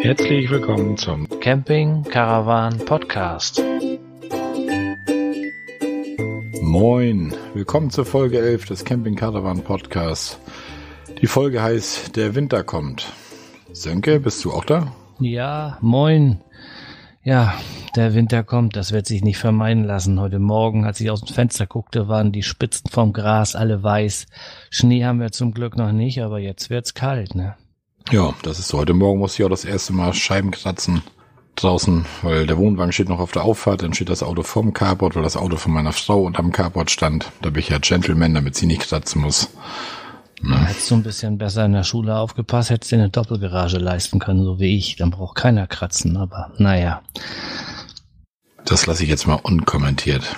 Herzlich willkommen zum Camping Caravan Podcast. Moin, willkommen zur Folge 11 des Camping Caravan Podcasts. Die Folge heißt Der Winter kommt. Sönke, bist du auch da? Ja, moin. Ja, der Winter kommt, das wird sich nicht vermeiden lassen. Heute Morgen, als ich aus dem Fenster guckte, waren die Spitzen vom Gras alle weiß. Schnee haben wir zum Glück noch nicht, aber jetzt wird's kalt, ne? Ja, das ist so. Heute Morgen musste ich auch das erste Mal Scheiben kratzen draußen, weil der Wohnwagen steht noch auf der Auffahrt, dann steht das Auto vorm Carport, weil das Auto von meiner Frau unterm Carport stand. Da bin ich ja Gentleman, damit sie nicht kratzen muss. Ne? Hättest du ein bisschen besser in der Schule aufgepasst, hättest du eine Doppelgarage leisten können, so wie ich. Dann braucht keiner kratzen, aber naja. Das lasse ich jetzt mal unkommentiert.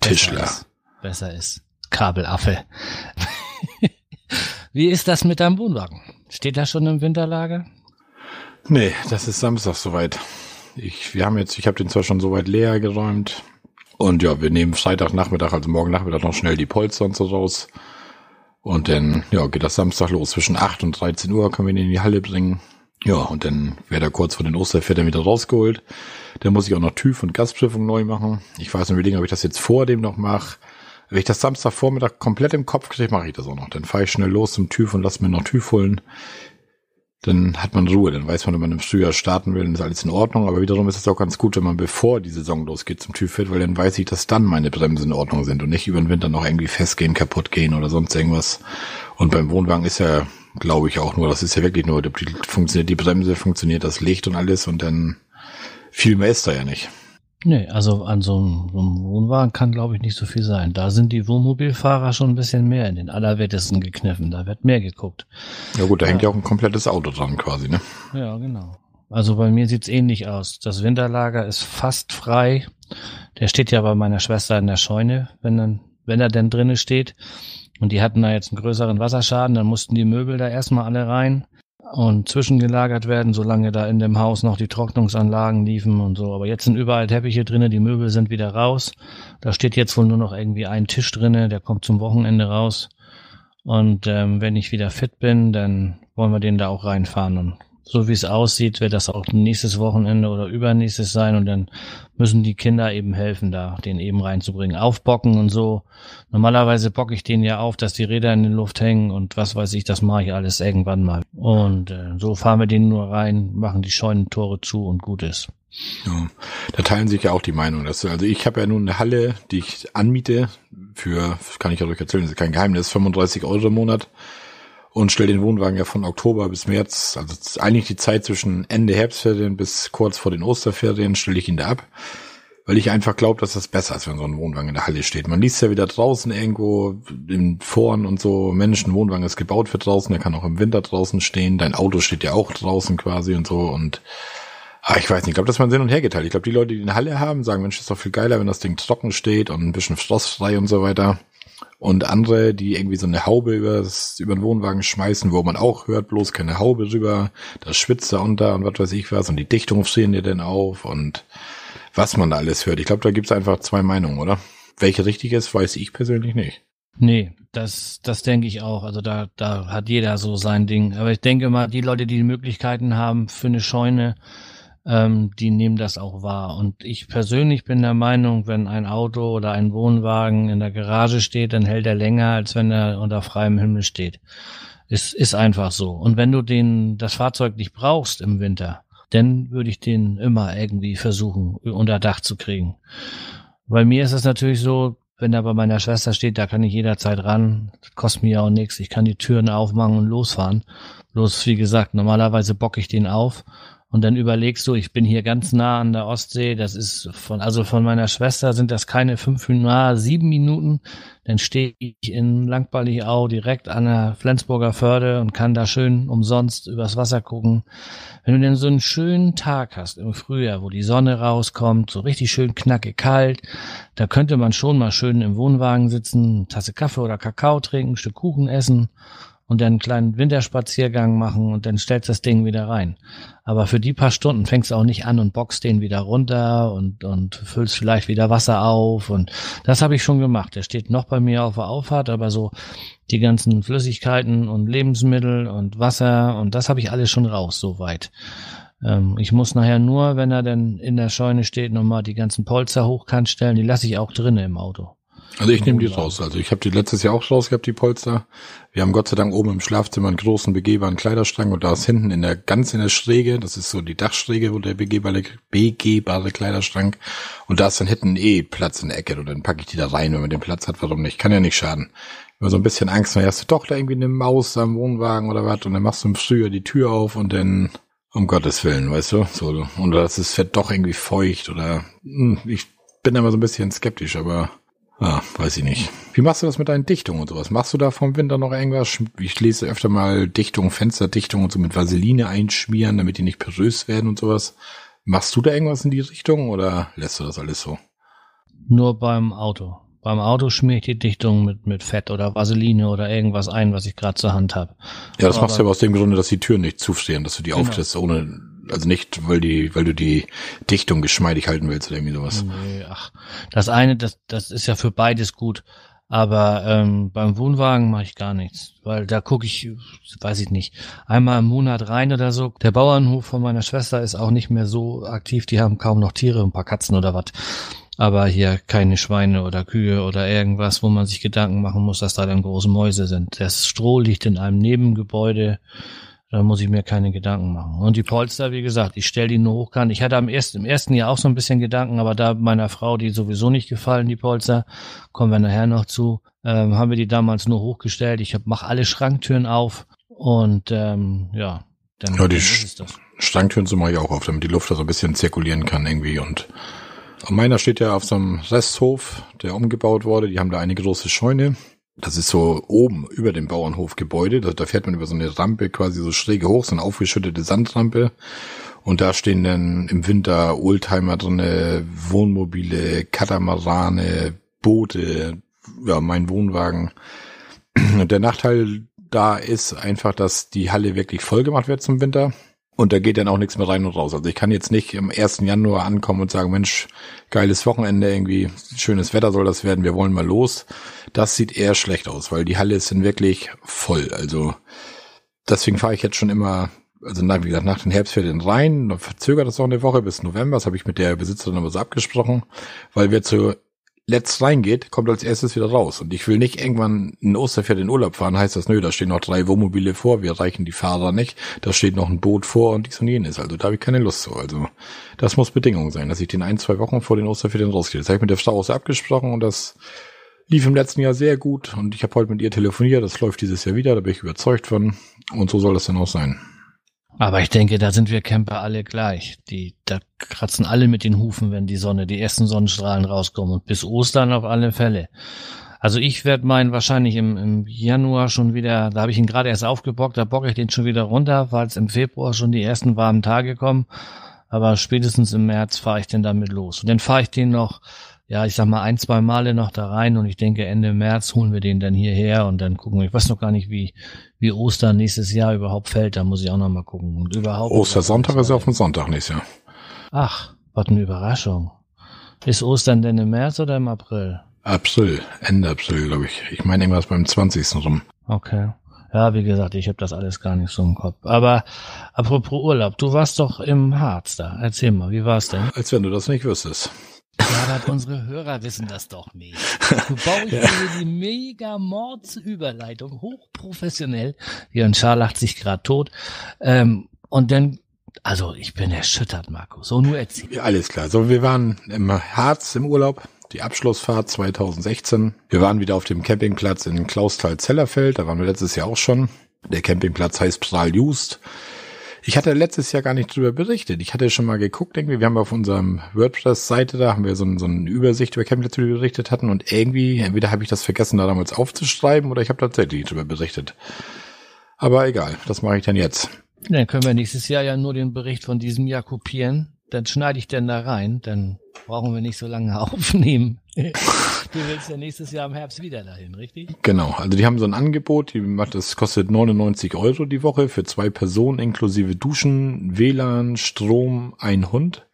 Tischler. Ist. Besser ist. Kabelaffe. wie ist das mit deinem Wohnwagen? Steht er schon im Winterlager? Nee, das ist Samstag soweit. Ich, wir haben jetzt, ich habe den zwar schon soweit leer geräumt. Und ja, wir nehmen Freitagnachmittag, also morgen Nachmittag noch schnell die Polster und so raus. Und dann, ja, geht das Samstag los. Zwischen 8 und 13 Uhr können wir ihn in die Halle bringen. Ja, und dann wird er kurz vor den Osterferien wieder rausgeholt. Dann muss ich auch noch TÜV und Gasprüfung neu machen. Ich weiß nicht, ob ich das jetzt vor dem noch mache. Wenn ich das Samstagvormittag komplett im Kopf kriege, mache ich das auch noch. Dann fahre ich schnell los zum TÜV und lass mir noch TÜV holen. Dann hat man Ruhe, dann weiß man, wenn man im Frühjahr starten will, dann ist alles in Ordnung. Aber wiederum ist es auch ganz gut, wenn man bevor die Saison losgeht zum TÜV fährt, weil dann weiß ich, dass dann meine Bremsen in Ordnung sind und nicht über den Winter noch irgendwie festgehen, kaputt gehen oder sonst irgendwas. Und beim Wohnwagen ist ja, glaube ich, auch nur, das ist ja wirklich nur, funktioniert die Bremse, funktioniert das Licht und alles und dann viel mehr ist da ja nicht. Nee, also an so einem, so einem Wohnwagen kann, glaube ich, nicht so viel sein. Da sind die Wohnmobilfahrer schon ein bisschen mehr in den Allerwertesten gekniffen. Da wird mehr geguckt. Ja gut, da hängt ja auch ein komplettes Auto dran quasi, ne? Ja, genau. Also bei mir sieht's ähnlich aus. Das Winterlager ist fast frei. Der steht ja bei meiner Schwester in der Scheune, wenn dann, wenn er denn drinnen steht. Und die hatten da jetzt einen größeren Wasserschaden, dann mussten die Möbel da erstmal alle rein und zwischengelagert werden, solange da in dem Haus noch die Trocknungsanlagen liefen und so. Aber jetzt sind überall Teppiche drinnen, die Möbel sind wieder raus. Da steht jetzt wohl nur noch irgendwie ein Tisch drinnen, der kommt zum Wochenende raus. Und ähm, wenn ich wieder fit bin, dann wollen wir den da auch reinfahren und so wie es aussieht, wird das auch nächstes Wochenende oder übernächstes sein und dann müssen die Kinder eben helfen, da den eben reinzubringen. Aufbocken und so. Normalerweise bocke ich den ja auf, dass die Räder in der Luft hängen und was weiß ich, das mache ich alles irgendwann mal. Und äh, so fahren wir den nur rein, machen die Scheunentore zu und gut ist. Ja, da teilen sich ja auch die Meinungen. also ich habe ja nun eine Halle, die ich anmiete für, kann ich euch erzählen, ist kein Geheimnis, 35 Euro im Monat und stelle den Wohnwagen ja von Oktober bis März, also eigentlich die Zeit zwischen Ende Herbstferien bis kurz vor den Osterferien, stelle ich ihn da ab, weil ich einfach glaube, dass das besser ist, wenn so ein Wohnwagen in der Halle steht. Man liest ja wieder draußen irgendwo in Foren und so, Menschen, Wohnwagen ist gebaut für draußen, der kann auch im Winter draußen stehen, dein Auto steht ja auch draußen quasi und so und Ah, ich weiß nicht, ich glaube, dass man Sinn und her geteilt. Ich glaube, die Leute, die eine Halle haben, sagen, Mensch, ist doch viel geiler, wenn das Ding trocken steht und ein bisschen frostfrei und so weiter und andere, die irgendwie so eine Haube übers, über den Wohnwagen schmeißen, wo man auch hört, bloß keine Haube drüber, da schwitzt er unter und was weiß ich was und die Dichtung stehen dir denn auf und was man da alles hört. Ich glaube, da gibt's einfach zwei Meinungen, oder? Welche richtig ist, weiß ich persönlich nicht. Nee, das, das denke ich auch. Also da, da hat jeder so sein Ding. Aber ich denke mal, die Leute, die die Möglichkeiten haben für eine Scheune, ähm, die nehmen das auch wahr. Und ich persönlich bin der Meinung, wenn ein Auto oder ein Wohnwagen in der Garage steht, dann hält er länger, als wenn er unter freiem Himmel steht. Es ist einfach so. Und wenn du den, das Fahrzeug nicht brauchst im Winter, dann würde ich den immer irgendwie versuchen, unter Dach zu kriegen. Bei mir ist es natürlich so, wenn er bei meiner Schwester steht, da kann ich jederzeit ran. Das kostet mir auch nichts. Ich kann die Türen aufmachen und losfahren. Bloß, wie gesagt, normalerweise bock ich den auf und dann überlegst du, ich bin hier ganz nah an der Ostsee, das ist von, also von meiner Schwester sind das keine fünf Minuten, sieben Minuten, dann stehe ich in Langballigau direkt an der Flensburger Förde und kann da schön umsonst übers Wasser gucken. Wenn du denn so einen schönen Tag hast im Frühjahr, wo die Sonne rauskommt, so richtig schön knackig kalt, da könnte man schon mal schön im Wohnwagen sitzen, Tasse Kaffee oder Kakao trinken, Stück Kuchen essen und dann einen kleinen Winterspaziergang machen und dann stellst das Ding wieder rein. Aber für die paar Stunden fängst du auch nicht an und boxst den wieder runter und, und füllst vielleicht wieder Wasser auf und das habe ich schon gemacht. Der steht noch bei mir auf der Auffahrt, aber so die ganzen Flüssigkeiten und Lebensmittel und Wasser und das habe ich alles schon raus, soweit. Ähm, ich muss nachher nur, wenn er denn in der Scheune steht, nochmal die ganzen Polster hochkant stellen. Die lasse ich auch drinnen im Auto. Also ich nehme die raus. Also ich habe die letztes Jahr auch raus gehabt, die Polster. Wir haben Gott sei Dank oben im Schlafzimmer einen großen begehbaren Kleiderschrank und da ist hinten in der ganz in der Schräge, das ist so die Dachschräge, wo der begehbare, begehbare Kleiderschrank und da ist dann hinten eh Platz in der Ecke und dann packe ich die da rein, wenn man den Platz hat, warum nicht? Kann ja nicht schaden. Wenn so ein bisschen Angst, dann hast du doch da irgendwie eine Maus am Wohnwagen oder was und dann machst du im Frühjahr die Tür auf und dann um Gottes Willen, weißt du? So, und das ist fett doch irgendwie feucht oder hm, ich bin immer so ein bisschen skeptisch, aber Ah, weiß ich nicht. Wie machst du das mit deinen Dichtungen und sowas? Machst du da vom Winter noch irgendwas? Ich lese öfter mal Dichtungen, Fensterdichtungen und so mit Vaseline einschmieren, damit die nicht porös werden und sowas. Machst du da irgendwas in die Richtung oder lässt du das alles so? Nur beim Auto. Beim Auto schmier ich die Dichtung mit, mit Fett oder Vaseline oder irgendwas ein, was ich gerade zur Hand habe. Ja, das aber machst du aber aus dem Grunde, dass die Türen nicht zustehen, dass du die genau. auftrittst ohne also nicht, weil die, weil du die Dichtung geschmeidig halten willst oder irgendwie sowas. Nee, ach. Das eine, das, das ist ja für beides gut. Aber ähm, beim Wohnwagen mache ich gar nichts, weil da gucke ich, weiß ich nicht, einmal im Monat rein oder so. Der Bauernhof von meiner Schwester ist auch nicht mehr so aktiv, die haben kaum noch Tiere, ein paar Katzen oder was. Aber hier keine Schweine oder Kühe oder irgendwas, wo man sich Gedanken machen muss, dass da dann große Mäuse sind. Das Stroh liegt in einem Nebengebäude da muss ich mir keine Gedanken machen. Und die Polster, wie gesagt, ich stelle die nur hochkant. Ich hatte am ersten, im ersten Jahr auch so ein bisschen Gedanken, aber da meiner Frau die sowieso nicht gefallen, die Polster, kommen wir nachher noch zu, ähm, haben wir die damals nur hochgestellt. Ich mache alle Schranktüren auf und ähm, ja, dann, ja, die ist das. Schranktüren so mache ich auch auf, damit die Luft da so ein bisschen zirkulieren kann irgendwie und und meiner steht ja auf so einem Resthof, der umgebaut wurde. Die haben da eine große Scheune das ist so oben über dem Bauernhofgebäude. Da, da fährt man über so eine Rampe quasi so schräge hoch, so eine aufgeschüttete Sandrampe. Und da stehen dann im Winter Oldtimer drinne, Wohnmobile, Katamarane, Boote, ja, mein Wohnwagen. Und der Nachteil da ist einfach, dass die Halle wirklich voll gemacht wird zum Winter. Und da geht dann auch nichts mehr rein und raus. Also ich kann jetzt nicht im 1. Januar ankommen und sagen, Mensch, geiles Wochenende, irgendwie schönes Wetter soll das werden, wir wollen mal los. Das sieht eher schlecht aus, weil die Halle ist dann wirklich voll. Also deswegen fahre ich jetzt schon immer, also nach, wie gesagt, nach den Herbstferien rein, dann verzögert das auch eine Woche bis November, das habe ich mit der Besitzerin aber so abgesprochen, weil wir zu Let's reingeht, kommt als erstes wieder raus. Und ich will nicht irgendwann in Osterpferd in Urlaub fahren, heißt das, nö, da stehen noch drei Wohnmobile vor, wir reichen die Fahrer nicht, da steht noch ein Boot vor und dies und jenes. Also da habe ich keine Lust zu. Also das muss Bedingung sein, dass ich den ein, zwei Wochen vor den Osterferien rausgehe. Das habe ich mit der Frau auch abgesprochen und das lief im letzten Jahr sehr gut und ich habe heute mit ihr telefoniert, das läuft dieses Jahr wieder, da bin ich überzeugt von und so soll das dann auch sein. Aber ich denke, da sind wir Camper alle gleich. Die, da kratzen alle mit den Hufen, wenn die Sonne, die ersten Sonnenstrahlen rauskommen. Und bis Ostern auf alle Fälle. Also ich werde meinen wahrscheinlich im, im Januar schon wieder, da habe ich ihn gerade erst aufgebockt, da bocke ich den schon wieder runter, weil es im Februar schon die ersten warmen Tage kommen. Aber spätestens im März fahre ich denn damit los. Und dann fahre ich den noch ja, ich sag mal, ein, zwei Male noch da rein und ich denke, Ende März holen wir den dann hierher und dann gucken wir. Ich weiß noch gar nicht, wie, wie Ostern nächstes Jahr überhaupt fällt, da muss ich auch noch mal gucken. Und überhaupt. Ostersonntag ist ja auf dem Sonntag nächstes Jahr. Ach, was eine Überraschung. Ist Ostern denn im März oder im April? April, Ende April, glaube ich. Ich meine irgendwas beim 20. rum. Okay. Ja, wie gesagt, ich habe das alles gar nicht so im Kopf. Aber apropos Urlaub, du warst doch im Harz da. Erzähl mal, wie war's denn? Als wenn du das nicht wüsstest. Ja, unsere Hörer wissen das doch nicht. Du baust ja. hier die mega Mordsüberleitung, hochprofessionell. Jörn Schaar lacht sich gerade tot. Ähm, und dann, also ich bin erschüttert, Marco. So nur erzählen. Ja, alles klar. So, wir waren im Harz im Urlaub. Die Abschlussfahrt 2016. Wir waren wieder auf dem Campingplatz in Klausthal-Zellerfeld. Da waren wir letztes Jahr auch schon. Der Campingplatz heißt Pral-Just. Ich hatte letztes Jahr gar nicht drüber berichtet. Ich hatte schon mal geguckt, irgendwie, wir haben auf unserem WordPress-Seite, da haben wir so, ein, so eine Übersicht über Campingplätze, die wir berichtet hatten und irgendwie, entweder habe ich das vergessen, da damals aufzuschreiben oder ich habe tatsächlich drüber berichtet. Aber egal, das mache ich dann jetzt. Dann können wir nächstes Jahr ja nur den Bericht von diesem Jahr kopieren. Dann schneide ich denn da rein, dann brauchen wir nicht so lange aufnehmen. Du willst ja nächstes Jahr im Herbst wieder dahin, richtig? Genau. Also die haben so ein Angebot, die macht, das kostet 99 Euro die Woche für zwei Personen inklusive Duschen, WLAN, Strom, ein Hund.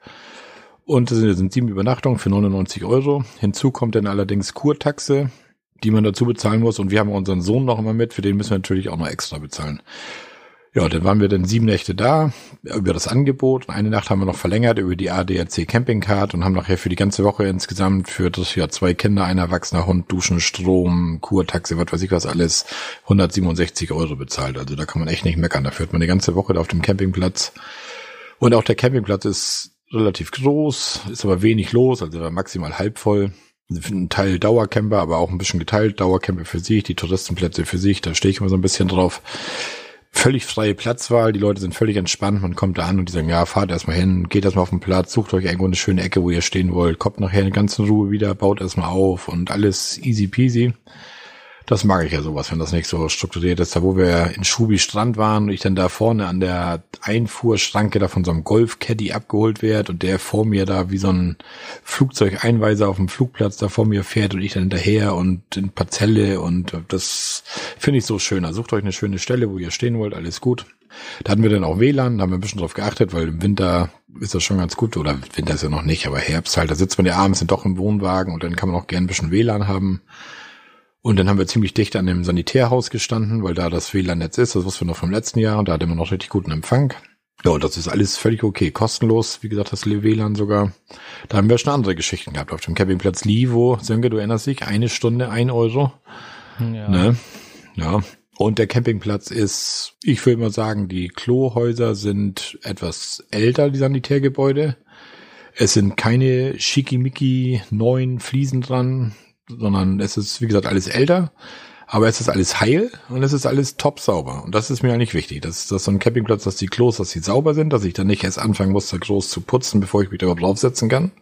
Und das sind, sieben Übernachtungen für 99 Euro. Hinzu kommt dann allerdings Kurtaxe, die man dazu bezahlen muss. Und wir haben unseren Sohn noch immer mit, für den müssen wir natürlich auch noch extra bezahlen. Ja, dann waren wir dann sieben Nächte da über das Angebot. Eine Nacht haben wir noch verlängert über die ADAC Campingcard und haben nachher für die ganze Woche insgesamt für das ja zwei Kinder, ein erwachsener Hund, Duschen, Strom, Kurtaxi, was weiß ich was alles, 167 Euro bezahlt. Also da kann man echt nicht meckern. Dafür hat man eine ganze Woche da auf dem Campingplatz. Und auch der Campingplatz ist relativ groß, ist aber wenig los, also maximal halb voll. Ein Teil Dauercamper, aber auch ein bisschen geteilt. Dauercamper für sich, die Touristenplätze für sich, da stehe ich immer so ein bisschen drauf völlig freie Platzwahl, die Leute sind völlig entspannt, man kommt da an und die sagen, ja, fahrt erstmal hin, geht erstmal auf den Platz, sucht euch irgendwo eine schöne Ecke, wo ihr stehen wollt, kommt nachher in ganzen Ruhe wieder, baut erstmal auf und alles easy peasy. Das mag ich ja sowas, wenn das nicht so strukturiert ist. Da wo wir in Schubi Strand waren und ich dann da vorne an der Einfuhrschranke da von so einem Golf-Caddy abgeholt werde und der vor mir da wie so ein Flugzeugeinweiser auf dem Flugplatz da vor mir fährt und ich dann hinterher und in Parzelle und das finde ich so schön. Also sucht euch eine schöne Stelle, wo ihr stehen wollt, alles gut. Da hatten wir dann auch WLAN, da haben wir ein bisschen drauf geachtet, weil im Winter ist das schon ganz gut, oder Winter ist ja noch nicht, aber Herbst halt, da sitzt man ja abends dann doch im Wohnwagen und dann kann man auch gern ein bisschen WLAN haben. Und dann haben wir ziemlich dicht an dem Sanitärhaus gestanden, weil da das WLAN-Netz ist. Das wussten wir noch vom letzten Jahr und da hatte man noch richtig guten Empfang. Ja, und das ist alles völlig okay. Kostenlos, wie gesagt, das WLAN sogar. Da haben wir schon andere Geschichten gehabt. Auf dem Campingplatz Livo, Sönke, du erinnerst dich, eine Stunde, ein Euro. Ja. Ne? Ja. Und der Campingplatz ist, ich würde mal sagen, die Klohäuser sind etwas älter, die Sanitärgebäude. Es sind keine schickimicki neuen Fliesen dran sondern es ist, wie gesagt, alles älter, aber es ist alles heil und es ist alles top sauber. Und das ist mir eigentlich wichtig. Das ist so ein Campingplatz, dass die Klos, dass sie sauber sind, dass ich dann nicht erst anfangen muss, da groß zu putzen, bevor ich mich da überhaupt draufsetzen kann.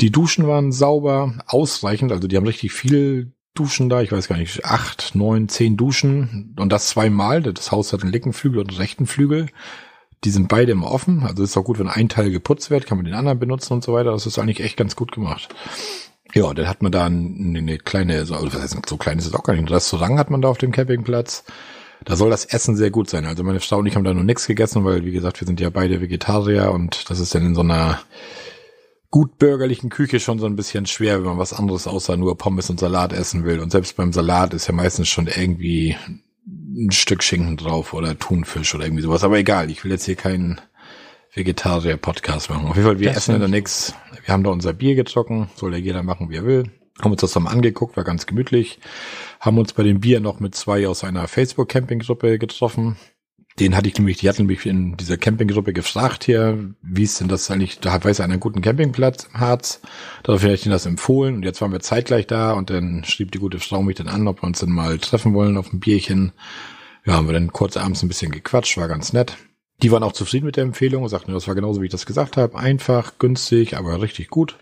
Die Duschen waren sauber, ausreichend, also die haben richtig viel Duschen da, ich weiß gar nicht, acht, neun, zehn Duschen und das zweimal. Das Haus hat einen linken Flügel und einen rechten Flügel. Die sind beide immer offen, also ist auch gut, wenn ein Teil geputzt wird, kann man den anderen benutzen und so weiter. Das ist eigentlich echt ganz gut gemacht. Ja, dann hat man da eine, eine kleine, so, was heißt, so klein ist es auch gar nicht, ein Restaurant hat man da auf dem Campingplatz. Da soll das Essen sehr gut sein. Also meine Frau und ich haben da nur nichts gegessen, weil, wie gesagt, wir sind ja beide Vegetarier und das ist dann in so einer gut bürgerlichen Küche schon so ein bisschen schwer, wenn man was anderes außer nur Pommes und Salat essen will. Und selbst beim Salat ist ja meistens schon irgendwie ein Stück Schinken drauf oder Thunfisch oder irgendwie sowas. Aber egal, ich will jetzt hier keinen Vegetarier-Podcast machen. Auf jeden Fall, wir das essen da nichts. Wir haben da unser Bier gezocken, soll ja jeder machen, wie er will. Haben uns das dann angeguckt, war ganz gemütlich. Haben uns bei dem Bier noch mit zwei aus einer Facebook-Camping-Gruppe getroffen. Den hatte ich nämlich, die hatten mich in dieser Campinggruppe gefragt hier, wie ist denn das eigentlich, da weiß einer einen guten Campingplatz im Harz. Daraufhin habe ich ihnen das empfohlen und jetzt waren wir zeitgleich da und dann schrieb die gute Frau mich dann an, ob wir uns dann mal treffen wollen auf ein Bierchen. Ja, haben wir dann kurz abends ein bisschen gequatscht, war ganz nett. Die waren auch zufrieden mit der Empfehlung und sagten, das war genauso, wie ich das gesagt habe. Einfach, günstig, aber richtig gut.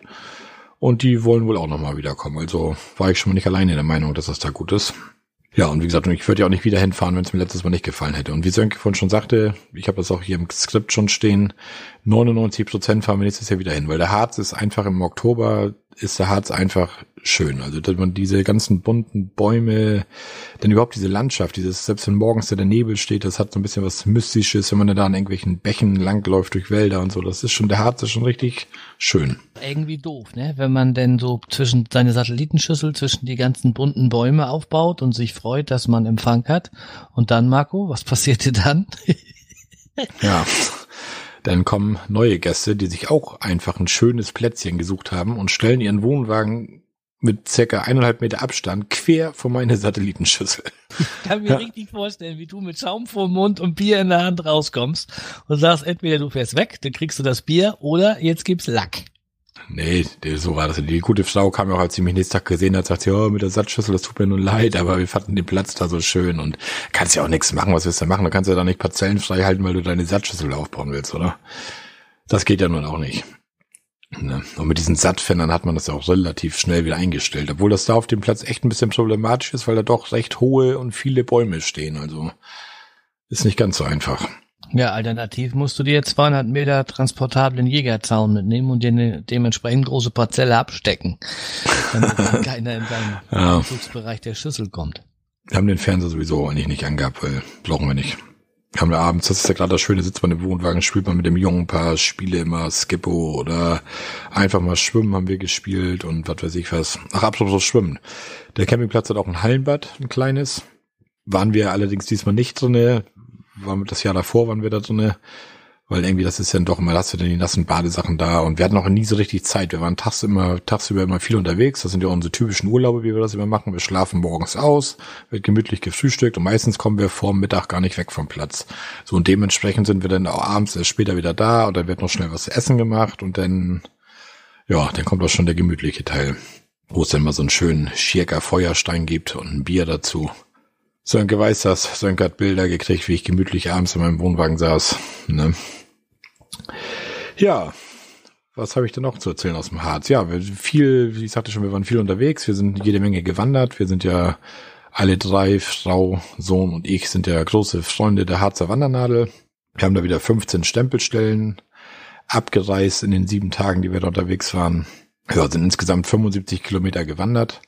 Und die wollen wohl auch nochmal wiederkommen. Also war ich schon mal nicht alleine in der Meinung, dass das da gut ist. Ja, und wie gesagt, ich würde ja auch nicht wieder hinfahren, wenn es mir letztes Mal nicht gefallen hätte. Und wie Sönke vorhin schon sagte, ich habe das auch hier im Skript schon stehen, 99 Prozent fahren wir nächstes Jahr wieder hin, weil der Harz ist einfach im Oktober ist der Harz einfach schön. Also dass man diese ganzen bunten Bäume, denn überhaupt diese Landschaft, dieses, selbst wenn morgens der Nebel steht, das hat so ein bisschen was Mystisches, wenn man da an irgendwelchen Bächen langläuft durch Wälder und so. Das ist schon, der Harz ist schon richtig schön. Irgendwie doof, ne? Wenn man denn so zwischen seine Satellitenschüssel zwischen die ganzen bunten Bäume aufbaut und sich freut, dass man Empfang hat. Und dann, Marco, was passierte dann? ja. Dann kommen neue Gäste, die sich auch einfach ein schönes Plätzchen gesucht haben und stellen ihren Wohnwagen mit circa eineinhalb Meter Abstand quer vor meine Satellitenschüssel. Ich kann mir ja. richtig vorstellen, wie du mit Schaum vor dem Mund und Bier in der Hand rauskommst und sagst, entweder du fährst weg, dann kriegst du das Bier oder jetzt gibt's Lack. Nee, so war das. Die gute Frau kam ja auch, als sie mich nächsten Tag gesehen hat, sagt, ja, mit der Satzschüssel, das tut mir nun leid, aber wir fanden den Platz da so schön und kannst ja auch nichts machen, was willst du machen? Du kannst ja da nicht parzellenfrei halten, weil du deine Satzschüssel aufbauen willst, oder? Das geht ja nun auch nicht. Ne? Und mit diesen Sattfennern hat man das ja auch relativ schnell wieder eingestellt, obwohl das da auf dem Platz echt ein bisschen problematisch ist, weil da doch recht hohe und viele Bäume stehen, also ist nicht ganz so einfach. Ja, alternativ musst du dir 200 Meter transportablen Jägerzaun mitnehmen und dir eine dementsprechend große Parzelle abstecken, damit keiner in deinen ja. Der Schüssel kommt. Wir haben den Fernseher sowieso eigentlich nicht angehabt, weil brauchen wir nicht. Wir haben da abends, das ist ja gerade das Schöne, sitzt man im Wohnwagen, spielt man mit dem jungen Paar Spiele immer Skippo oder einfach mal Schwimmen haben wir gespielt und was weiß ich was. Ach, absolut Schwimmen. Der Campingplatz hat auch ein Hallenbad, ein kleines. Waren wir allerdings diesmal nicht drinne, war das Jahr davor, waren wir da drinne weil irgendwie das ist ja doch immer, hast du denn die nassen Badesachen da und wir hatten auch nie so richtig Zeit. Wir waren tags immer, tagsüber immer viel unterwegs. Das sind ja unsere typischen Urlaube, wie wir das immer machen. Wir schlafen morgens aus, wird gemütlich gefrühstückt und meistens kommen wir vor Mittag gar nicht weg vom Platz. So und dementsprechend sind wir dann auch abends erst später wieder da und dann wird noch schnell was zu essen gemacht und dann, ja, dann kommt auch schon der gemütliche Teil, wo es dann mal so einen schönen Schirker Feuerstein gibt und ein Bier dazu. Sönke weiß das. Sönke hat Bilder gekriegt, wie ich gemütlich abends in meinem Wohnwagen saß. Ne? Ja, was habe ich denn noch zu erzählen aus dem Harz? Ja, wir viel, ich sagte schon, wir waren viel unterwegs, wir sind jede Menge gewandert, wir sind ja alle drei, Frau, Sohn und ich, sind ja große Freunde der Harzer Wandernadel. Wir haben da wieder 15 Stempelstellen abgereist in den sieben Tagen, die wir da unterwegs waren. Ja, sind insgesamt 75 Kilometer gewandert.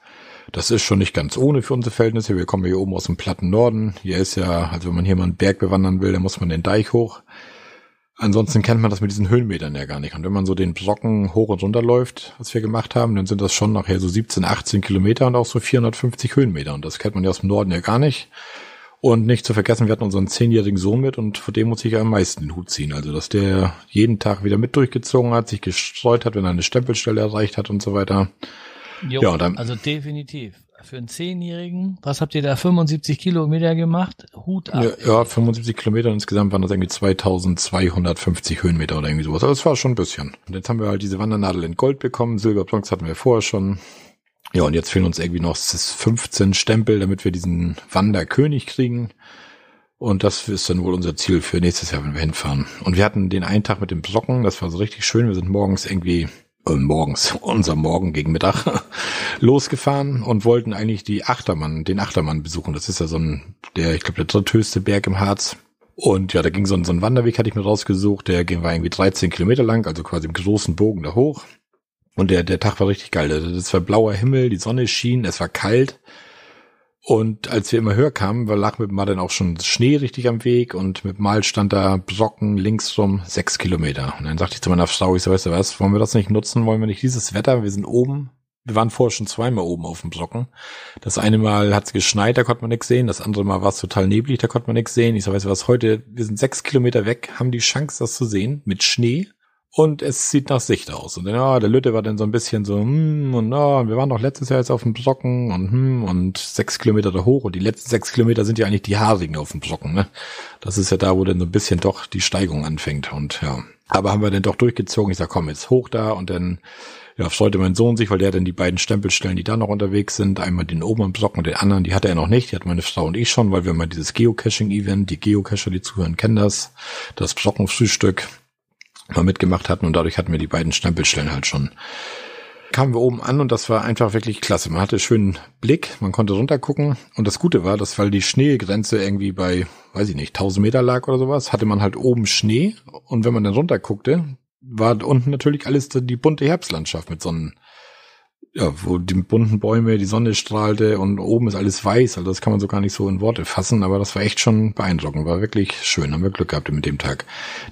Das ist schon nicht ganz ohne für unsere Verhältnisse. Wir kommen hier oben aus dem platten Norden. Hier ist ja, also wenn man hier mal einen Berg bewandern will, dann muss man den Deich hoch. Ansonsten kennt man das mit diesen Höhenmetern ja gar nicht. Und wenn man so den Brocken hoch und runter läuft, was wir gemacht haben, dann sind das schon nachher so 17, 18 Kilometer und auch so 450 Höhenmeter. Und das kennt man ja aus dem Norden ja gar nicht. Und nicht zu vergessen, wir hatten unseren zehnjährigen Sohn mit und vor dem muss ich ja am meisten den Hut ziehen. Also, dass der jeden Tag wieder mit durchgezogen hat, sich gestreut hat, wenn er eine Stempelstelle erreicht hat und so weiter. Jo, ja, dann, also definitiv für einen Zehnjährigen, was habt ihr da, 75 Kilometer gemacht? Hut ab. Ja, ja 75 Kilometer insgesamt waren das irgendwie 2250 Höhenmeter oder irgendwie sowas. Also das war schon ein bisschen. Und jetzt haben wir halt diese Wandernadel in Gold bekommen, Silber, Bronze hatten wir vorher schon. Ja, und jetzt fehlen uns irgendwie noch 15 Stempel, damit wir diesen Wanderkönig kriegen. Und das ist dann wohl unser Ziel für nächstes Jahr, wenn wir hinfahren. Und wir hatten den einen Tag mit dem Brocken, das war so richtig schön. Wir sind morgens irgendwie morgens, unser Morgen gegen Mittag, losgefahren und wollten eigentlich die Achtermann, den Achtermann besuchen. Das ist ja so ein, der, ich glaube, der dritthöchste Berg im Harz. Und ja, da ging so ein, so ein Wanderweg, hatte ich mir rausgesucht, der ging war irgendwie 13 Kilometer lang, also quasi im großen Bogen da hoch. Und der, der Tag war richtig geil. Das war blauer Himmel, die Sonne schien, es war kalt. Und als wir immer höher kamen, war, lag mit Mal dann auch schon Schnee richtig am Weg und mit Mal stand da Brocken links rum sechs Kilometer. Und dann sagte ich zu meiner Frau, ich so, weißt du was, wollen wir das nicht nutzen? Wollen wir nicht dieses Wetter? Wir sind oben. Wir waren vorher schon zweimal oben auf dem Brocken. Das eine Mal hat es geschneit, da konnte man nichts sehen. Das andere Mal war es total neblig, da konnte man nichts sehen. Ich so, weißt du was, heute, wir sind sechs Kilometer weg, haben die Chance, das zu sehen mit Schnee und es sieht nach Sicht aus. Und ja, der Lütte war dann so ein bisschen so, hm, und ja, wir waren doch letztes Jahr jetzt auf dem Brocken und hm, und sechs Kilometer da hoch. Und die letzten sechs Kilometer sind ja eigentlich die haarigen auf dem Brocken, ne? Das ist ja da, wo dann so ein bisschen doch die Steigung anfängt. Und ja. Aber haben wir dann doch durchgezogen. Ich sag, komm, jetzt hoch da und dann ja, freute mein Sohn sich, weil der dann die beiden Stempelstellen, die da noch unterwegs sind, einmal den oben am Brocken und den anderen, die hatte er noch nicht, die hat meine Frau und ich schon, weil wir mal dieses Geocaching-Event, die Geocacher, die zuhören, kennen das, das Brockenfrühstück, mal mitgemacht hatten und dadurch hatten wir die beiden Stempelstellen halt schon. Kamen wir oben an und das war einfach wirklich klasse. Man hatte schönen Blick, man konnte runtergucken und das Gute war, dass weil die Schneegrenze irgendwie bei, weiß ich nicht, 1000 Meter lag oder sowas, hatte man halt oben Schnee und wenn man dann runterguckte, war unten natürlich alles die bunte Herbstlandschaft mit Sonnen ja, wo die bunten Bäume, die Sonne strahlte und oben ist alles weiß. Also das kann man so gar nicht so in Worte fassen, aber das war echt schon beeindruckend. War wirklich schön. Haben wir Glück gehabt mit dem Tag.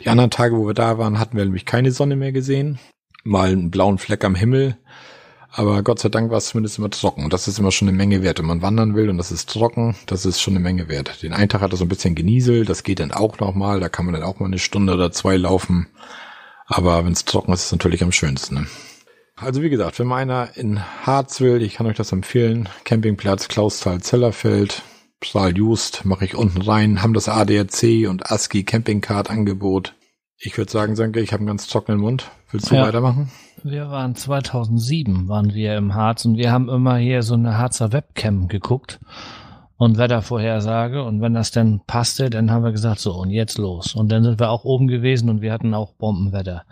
Die anderen Tage, wo wir da waren, hatten wir nämlich keine Sonne mehr gesehen. Mal einen blauen Fleck am Himmel. Aber Gott sei Dank war es zumindest immer trocken. Und das ist immer schon eine Menge wert. Wenn man wandern will und das ist trocken, das ist schon eine Menge wert. Den einen Tag hat er so ein bisschen genieselt. Das geht dann auch nochmal. Da kann man dann auch mal eine Stunde oder zwei laufen. Aber wenn es trocken ist, ist es natürlich am schönsten. Ne? Also wie gesagt, wenn mal einer in Harz will, ich kann euch das empfehlen. Campingplatz Klausthal-Zellerfeld, Saal Just, mache ich unten rein, haben das ADAC und ASCII Campingcard Angebot. Ich würde sagen, Sanke, ich habe einen ganz trockenen Mund. Willst du ja. weitermachen? Wir waren 2007 waren wir im Harz und wir haben immer hier so eine Harzer Webcam geguckt und Wettervorhersage. Und wenn das dann passte, dann haben wir gesagt, so, und jetzt los. Und dann sind wir auch oben gewesen und wir hatten auch Bombenwetter.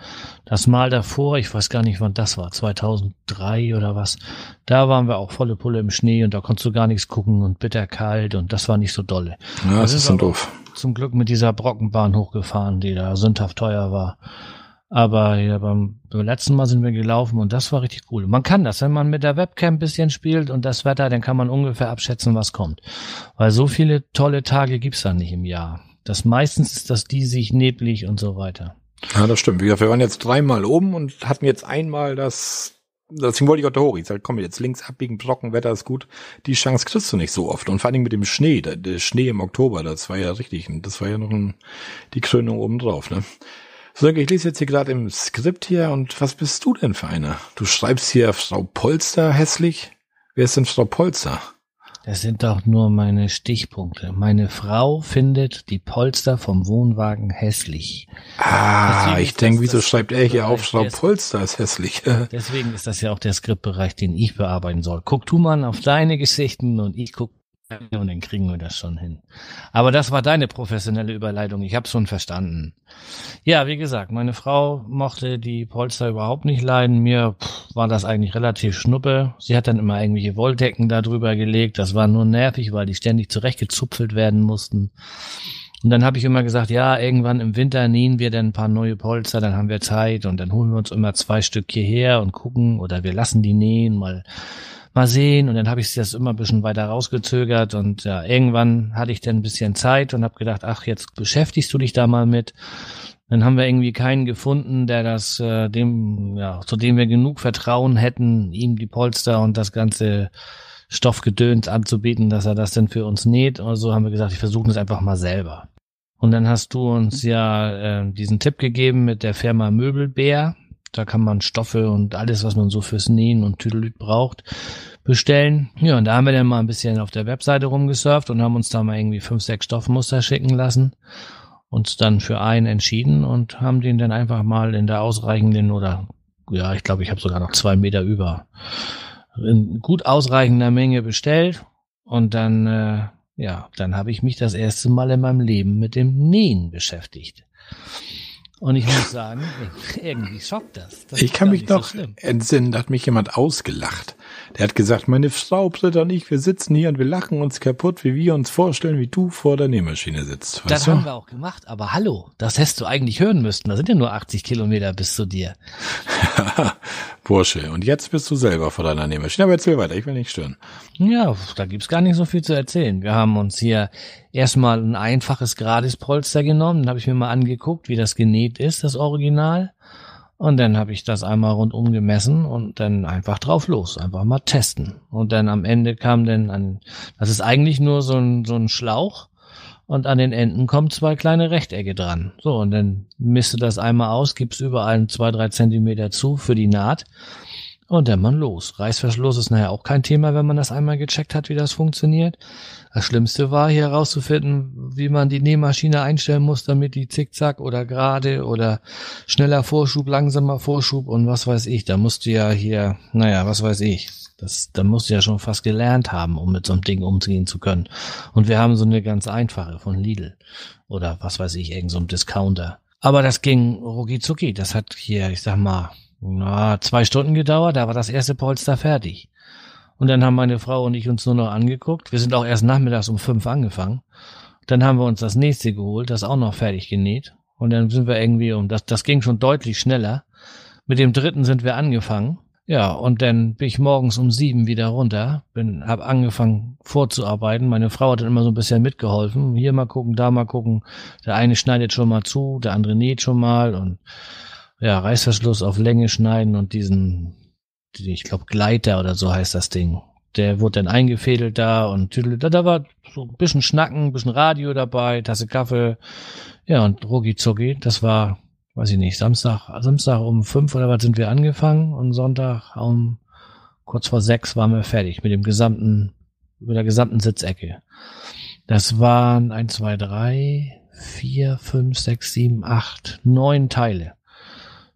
Das Mal davor, ich weiß gar nicht, wann das war, 2003 oder was, da waren wir auch volle Pulle im Schnee und da konntest du gar nichts gucken und bitterkalt und das war nicht so dolle. Ja, das, das ist dann doof. Zum Glück mit dieser Brockenbahn hochgefahren, die da sündhaft teuer war. Aber ja, beim, beim letzten Mal sind wir gelaufen und das war richtig cool. Man kann das, wenn man mit der Webcam ein bisschen spielt und das Wetter, dann kann man ungefähr abschätzen, was kommt. Weil so viele tolle Tage gibt's da nicht im Jahr. Das meistens ist das diesig, neblig und so weiter. Ja, das stimmt. Wir waren jetzt dreimal oben und hatten jetzt einmal das deswegen wollte ich auch da hoch. Ich sage, komm, jetzt links abbiegen, Brocken, Wetter ist gut. Die Chance kriegst du nicht so oft. Und vor allem mit dem Schnee, der, der Schnee im Oktober, das war ja richtig, das war ja noch ein, die Krönung obendrauf, ne? So, ich lese jetzt hier gerade im Skript hier und was bist du denn für einer? Du schreibst hier Frau Polster hässlich. Wer ist denn Frau Polster? Das sind doch nur meine Stichpunkte. Meine Frau findet die Polster vom Wohnwagen hässlich. Ah, deswegen ich denke, wieso schreibt er hier auf, Frau Polster ist hässlich. deswegen ist das ja auch der Skriptbereich, den ich bearbeiten soll. Guck du mal auf deine Geschichten und ich guck und dann kriegen wir das schon hin. Aber das war deine professionelle Überleitung. Ich habe schon verstanden. Ja, wie gesagt, meine Frau mochte die Polster überhaupt nicht leiden. Mir pff, war das eigentlich relativ schnuppe. Sie hat dann immer irgendwelche Wolldecken da drüber gelegt. Das war nur nervig, weil die ständig zurechtgezupfelt werden mussten. Und dann habe ich immer gesagt, ja, irgendwann im Winter nähen wir dann ein paar neue Polster, dann haben wir Zeit und dann holen wir uns immer zwei Stück hierher und gucken oder wir lassen die nähen, mal mal sehen. Und dann habe ich das immer ein bisschen weiter rausgezögert und ja, irgendwann hatte ich dann ein bisschen Zeit und habe gedacht, ach, jetzt beschäftigst du dich da mal mit. Dann haben wir irgendwie keinen gefunden, der das, äh, dem, ja, zu dem wir genug Vertrauen hätten, ihm die Polster und das ganze Stoffgedöns anzubieten, dass er das denn für uns näht. Und so haben wir gesagt, ich versuche es einfach mal selber. Und dann hast du uns ja äh, diesen Tipp gegeben mit der Firma Möbelbär. Da kann man Stoffe und alles, was man so fürs Nähen und Tüdelüt braucht, bestellen. Ja, und da haben wir dann mal ein bisschen auf der Webseite rumgesurft und haben uns da mal irgendwie fünf, sechs Stoffmuster schicken lassen. Uns dann für einen entschieden und haben den dann einfach mal in der ausreichenden oder ja, ich glaube, ich habe sogar noch zwei Meter über in gut ausreichender Menge bestellt und dann äh, ja, dann habe ich mich das erste Mal in meinem Leben mit dem Nähen beschäftigt. Und ich muss sagen, irgendwie schockt das. das ich kann mich noch so entsinnen, da hat mich jemand ausgelacht. Der hat gesagt, meine Frau, Britta und ich, wir sitzen hier und wir lachen uns kaputt, wie wir uns vorstellen, wie du vor der Nähmaschine sitzt. Weißt das du? haben wir auch gemacht, aber hallo, das hättest du eigentlich hören müssen. Da sind ja nur 80 Kilometer bis zu dir. Bursche, und jetzt bist du selber vor deiner Nähmaschine. Aber erzähl weiter, ich will nicht stören. Ja, da gibt's gar nicht so viel zu erzählen. Wir haben uns hier erstmal ein einfaches Gradispolster genommen, dann habe ich mir mal angeguckt, wie das genäht ist, das Original. Und dann habe ich das einmal rundum gemessen und dann einfach drauf los, einfach mal testen. Und dann am Ende kam dann an, das ist eigentlich nur so ein, so ein Schlauch und an den Enden kommen zwei kleine Rechtecke dran. So, und dann misst du das einmal aus, gibst überall zwei, drei Zentimeter zu für die Naht und dann man los. Reißverschluss ist nachher auch kein Thema, wenn man das einmal gecheckt hat, wie das funktioniert. Das Schlimmste war hier herauszufinden, wie man die Nähmaschine einstellen muss, damit die zickzack oder gerade oder schneller Vorschub, langsamer Vorschub und was weiß ich. Da musst du ja hier, naja, was weiß ich. Das, da musst du ja schon fast gelernt haben, um mit so einem Ding umgehen zu können. Und wir haben so eine ganz einfache von Lidl oder was weiß ich, irgend so ein Discounter. Aber das ging rucki zucki. Das hat hier, ich sag mal, na, zwei Stunden gedauert, da war das erste Polster fertig. Und dann haben meine Frau und ich uns nur noch angeguckt. Wir sind auch erst nachmittags um fünf angefangen. Dann haben wir uns das nächste geholt, das auch noch fertig genäht. Und dann sind wir irgendwie um, das, das ging schon deutlich schneller. Mit dem dritten sind wir angefangen. Ja, und dann bin ich morgens um sieben wieder runter, bin, hab angefangen vorzuarbeiten. Meine Frau hat dann immer so ein bisschen mitgeholfen. Hier mal gucken, da mal gucken. Der eine schneidet schon mal zu, der andere näht schon mal und ja, Reißverschluss auf Länge schneiden und diesen ich glaube Gleiter oder so heißt das Ding. Der wurde dann eingefädelt da und da, da war so ein bisschen Schnacken, ein bisschen Radio dabei, Tasse Kaffee. Ja, und Rugi Zucki, das war, weiß ich nicht, Samstag, Samstag um fünf oder was sind wir angefangen und Sonntag um kurz vor sechs waren wir fertig mit dem gesamten, mit der gesamten Sitzecke. Das waren eins, zwei, drei, vier, fünf, sechs, sieben, acht, neun Teile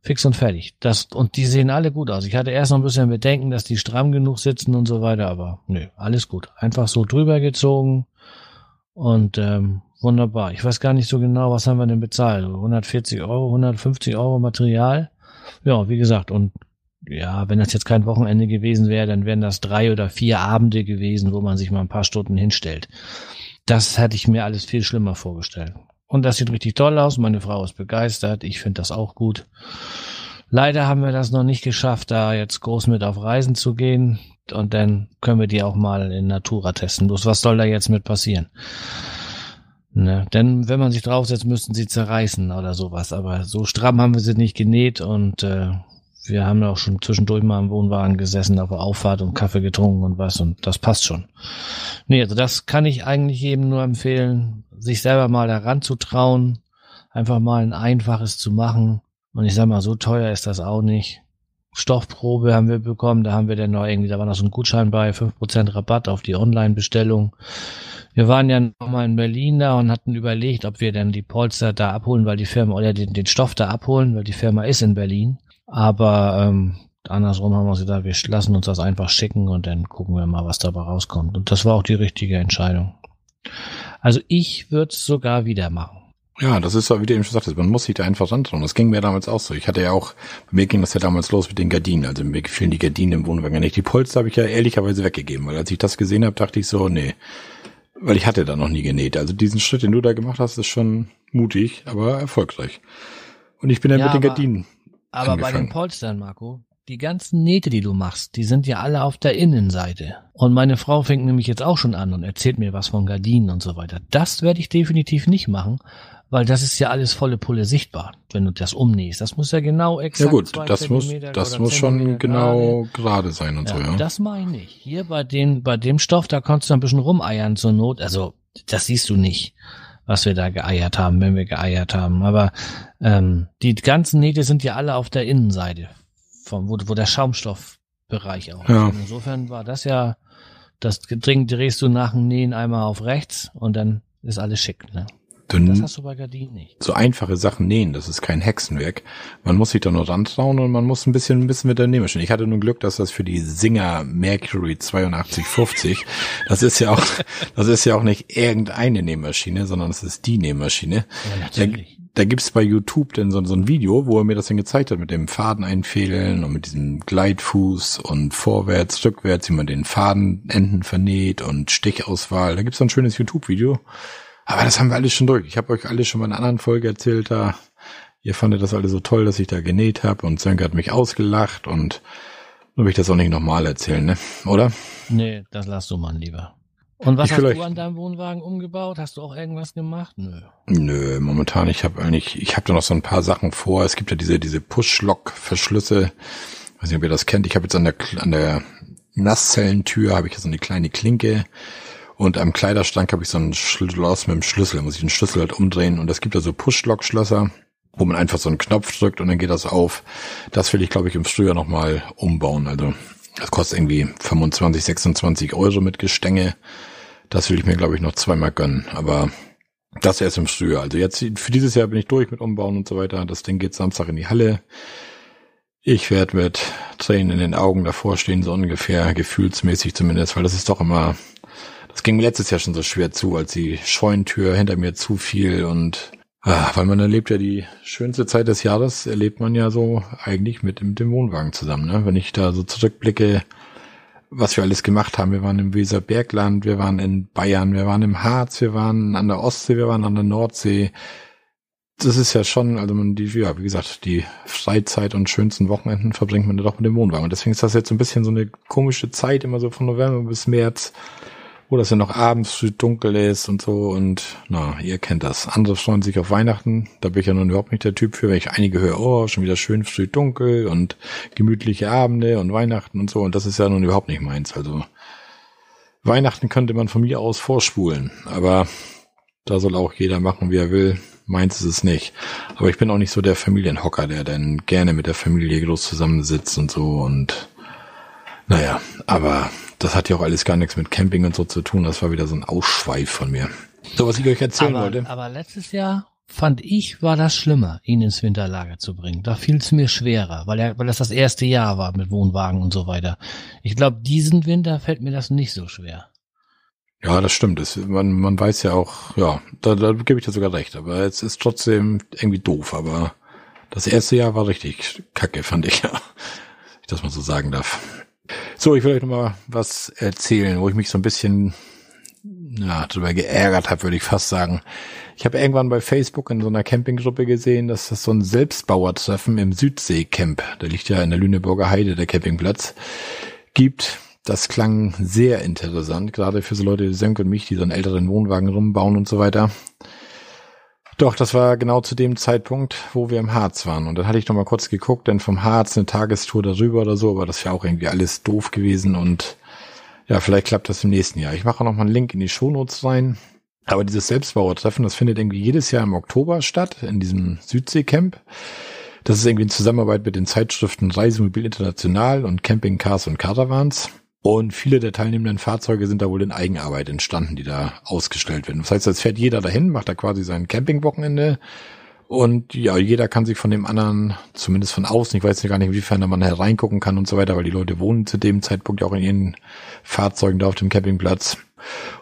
fix und fertig. Das, und die sehen alle gut aus. Ich hatte erst noch ein bisschen Bedenken, dass die stramm genug sitzen und so weiter, aber nö, alles gut. Einfach so drüber gezogen und ähm, wunderbar. Ich weiß gar nicht so genau, was haben wir denn bezahlt? 140 Euro, 150 Euro Material. Ja, wie gesagt, und ja, wenn das jetzt kein Wochenende gewesen wäre, dann wären das drei oder vier Abende gewesen, wo man sich mal ein paar Stunden hinstellt. Das hätte ich mir alles viel schlimmer vorgestellt. Und das sieht richtig toll aus. Meine Frau ist begeistert. Ich finde das auch gut. Leider haben wir das noch nicht geschafft, da jetzt groß mit auf Reisen zu gehen. Und dann können wir die auch mal in Natura testen. Bloß was soll da jetzt mit passieren? Ne? Denn wenn man sich draufsetzt, müssten sie zerreißen oder sowas. Aber so stramm haben wir sie nicht genäht und äh, wir haben ja auch schon zwischendurch mal im Wohnwagen gesessen, auf Auffahrt und Kaffee getrunken und was und das passt schon. Nee, also das kann ich eigentlich jedem nur empfehlen, sich selber mal daran zu trauen, einfach mal ein einfaches zu machen. Und ich sag mal, so teuer ist das auch nicht. Stoffprobe haben wir bekommen, da haben wir dann noch irgendwie, da war noch so ein Gutschein bei, 5% Rabatt auf die Online-Bestellung. Wir waren ja noch mal in Berlin da und hatten überlegt, ob wir denn die Polster da abholen, weil die Firma, oder den, den Stoff da abholen, weil die Firma ist in Berlin. Aber ähm, andersrum haben wir uns gesagt, wir lassen uns das einfach schicken und dann gucken wir mal, was dabei rauskommt. Und das war auch die richtige Entscheidung. Also ich würde es sogar wieder machen. Ja, das ist so, wie du eben schon sagtest, man muss sich da einfach rantrauen. Das ging mir damals auch so. Ich hatte ja auch, bei mir ging das ja damals los mit den Gardinen. Also mir gefielen die Gardinen im Wohnwagen nicht. Die Polster habe ich ja ehrlicherweise weggegeben, weil als ich das gesehen habe, dachte ich so, nee, weil ich hatte da noch nie genäht. Also diesen Schritt, den du da gemacht hast, ist schon mutig, aber erfolgreich. Und ich bin dann ja, mit den Gardinen. Aber angefangen. bei den Polstern, Marco, die ganzen Nähte, die du machst, die sind ja alle auf der Innenseite. Und meine Frau fängt nämlich jetzt auch schon an und erzählt mir was von Gardinen und so weiter. Das werde ich definitiv nicht machen, weil das ist ja alles volle Pulle sichtbar, wenn du das umnähst. Das muss ja genau exakt Ja gut, das muss, das muss schon genau gerade sein und ja, so, ja. Das meine ich. Hier bei den, bei dem Stoff, da kannst du ein bisschen rumeiern zur Not. Also, das siehst du nicht, was wir da geeiert haben, wenn wir geeiert haben. Aber ähm, die ganzen Nähte sind ja alle auf der Innenseite, vom, wo, wo der Schaumstoffbereich auch ja. ist. Insofern war das ja, das drehst du nach dem Nähen einmal auf rechts und dann ist alles schick, ne? Du, das hast du bei Gardinen nicht. So einfache Sachen nähen, das ist kein Hexenwerk. Man muss sich da nur rantrauen und man muss ein bisschen, ein bisschen mit der Nähmaschine. Ich hatte nur Glück, dass das für die Singer Mercury 8250, das ist ja auch, das ist ja auch nicht irgendeine Nähmaschine, sondern es ist die Nähmaschine. Ja. Da, da gibt's bei YouTube dann so, so ein Video, wo er mir das dann gezeigt hat mit dem Faden einfädeln und mit diesem Gleitfuß und vorwärts, rückwärts, wie man den Fadenenden vernäht und Stichauswahl. Da gibt's so ein schönes YouTube-Video. Aber das haben wir alles schon durch. Ich habe euch alles schon mal in einer anderen Folge erzählt, da ihr fandet das alle so toll, dass ich da genäht habe und Sönke hat mich ausgelacht und nur will ich das auch nicht nochmal erzählen, ne? Oder? Nee, das lass du mal lieber. Und was ich hast du an deinem Wohnwagen umgebaut? Hast du auch irgendwas gemacht? Nö. Nö, momentan, ich habe eigentlich, ich habe da noch so ein paar Sachen vor. Es gibt ja diese, diese Push-Lock-Verschlüsse. Weiß nicht, ob ihr das kennt. Ich habe jetzt an der, an der Nasszellentür habe ich so eine kleine Klinke und am Kleiderschrank habe ich so ein Schloss mit dem Schlüssel. Da muss ich den Schlüssel halt umdrehen. Und es gibt da so Push-Lock-Schlösser, wo man einfach so einen Knopf drückt und dann geht das auf. Das will ich, glaube ich, im Frühjahr nochmal umbauen. Also das kostet irgendwie 25, 26 Euro mit Gestänge. Das will ich mir, glaube ich, noch zweimal gönnen. Aber das erst im Frühjahr. Also jetzt für dieses Jahr bin ich durch mit Umbauen und so weiter. Das Ding geht Samstag in die Halle. Ich werde mit Tränen in den Augen davor stehen, so ungefähr, gefühlsmäßig zumindest, weil das ist doch immer das ging mir letztes Jahr schon so schwer zu, als die Scheunentür hinter mir zufiel und ah, weil man erlebt ja die schönste Zeit des Jahres, erlebt man ja so eigentlich mit, dem Wohnwagen zusammen. Ne? Wenn ich da so zurückblicke, was wir alles gemacht haben. Wir waren im Weserbergland, wir waren in Bayern, wir waren im Harz, wir waren an der Ostsee, wir waren an der Nordsee. Das ist ja schon, also man die, ja, wie gesagt, die Freizeit und schönsten Wochenenden verbringt man doch mit dem Wohnwagen. Und deswegen ist das jetzt so ein bisschen so eine komische Zeit, immer so von November bis März wo das ja noch abends früh dunkel ist und so und na, ihr kennt das. Andere freuen sich auf Weihnachten, da bin ich ja nun überhaupt nicht der Typ für, wenn ich einige höre, oh, schon wieder schön früh dunkel und gemütliche Abende und Weihnachten und so und das ist ja nun überhaupt nicht meins. Also Weihnachten könnte man von mir aus vorspulen, aber da soll auch jeder machen, wie er will. Meins ist es nicht. Aber ich bin auch nicht so der Familienhocker, der dann gerne mit der Familie groß zusammensitzt und so und naja, aber das hat ja auch alles gar nichts mit Camping und so zu tun. Das war wieder so ein Ausschweif von mir. So, was ich euch erzählen aber, wollte. Aber letztes Jahr fand ich, war das schlimmer, ihn ins Winterlager zu bringen. Da fiel es mir schwerer, weil er, weil das das erste Jahr war mit Wohnwagen und so weiter. Ich glaube, diesen Winter fällt mir das nicht so schwer. Ja, das stimmt. Das, man, man weiß ja auch, ja, da, da gebe ich dir sogar recht. Aber es ist trotzdem irgendwie doof. Aber das erste Jahr war richtig kacke, fand ich ja. Ich das mal so sagen darf. So, ich will euch noch mal was erzählen, wo ich mich so ein bisschen ja, darüber geärgert habe, würde ich fast sagen. Ich habe irgendwann bei Facebook in so einer Campinggruppe gesehen, dass das so ein Selbstbauertreffen im Südseecamp, da liegt ja in der Lüneburger Heide der Campingplatz, gibt. Das klang sehr interessant, gerade für so Leute wie Sönke und mich, die so einen älteren Wohnwagen rumbauen und so weiter. Doch, das war genau zu dem Zeitpunkt, wo wir im Harz waren. Und dann hatte ich noch mal kurz geguckt, denn vom Harz eine Tagestour darüber oder so, aber das ist ja auch irgendwie alles doof gewesen und ja, vielleicht klappt das im nächsten Jahr. Ich mache noch mal einen Link in die Shownotes rein. Aber dieses Selbstbauertreffen, das findet irgendwie jedes Jahr im Oktober statt, in diesem Südseecamp. Das ist irgendwie in Zusammenarbeit mit den Zeitschriften Reisemobil International und Camping Cars und Caravans. Und viele der teilnehmenden Fahrzeuge sind da wohl in Eigenarbeit entstanden, die da ausgestellt werden. Das heißt, jetzt fährt jeder dahin, macht da quasi sein Campingwochenende. Und ja, jeder kann sich von dem anderen, zumindest von außen, ich weiß ja gar nicht, inwiefern da man hereingucken kann und so weiter, weil die Leute wohnen zu dem Zeitpunkt ja auch in ihren Fahrzeugen da auf dem Campingplatz.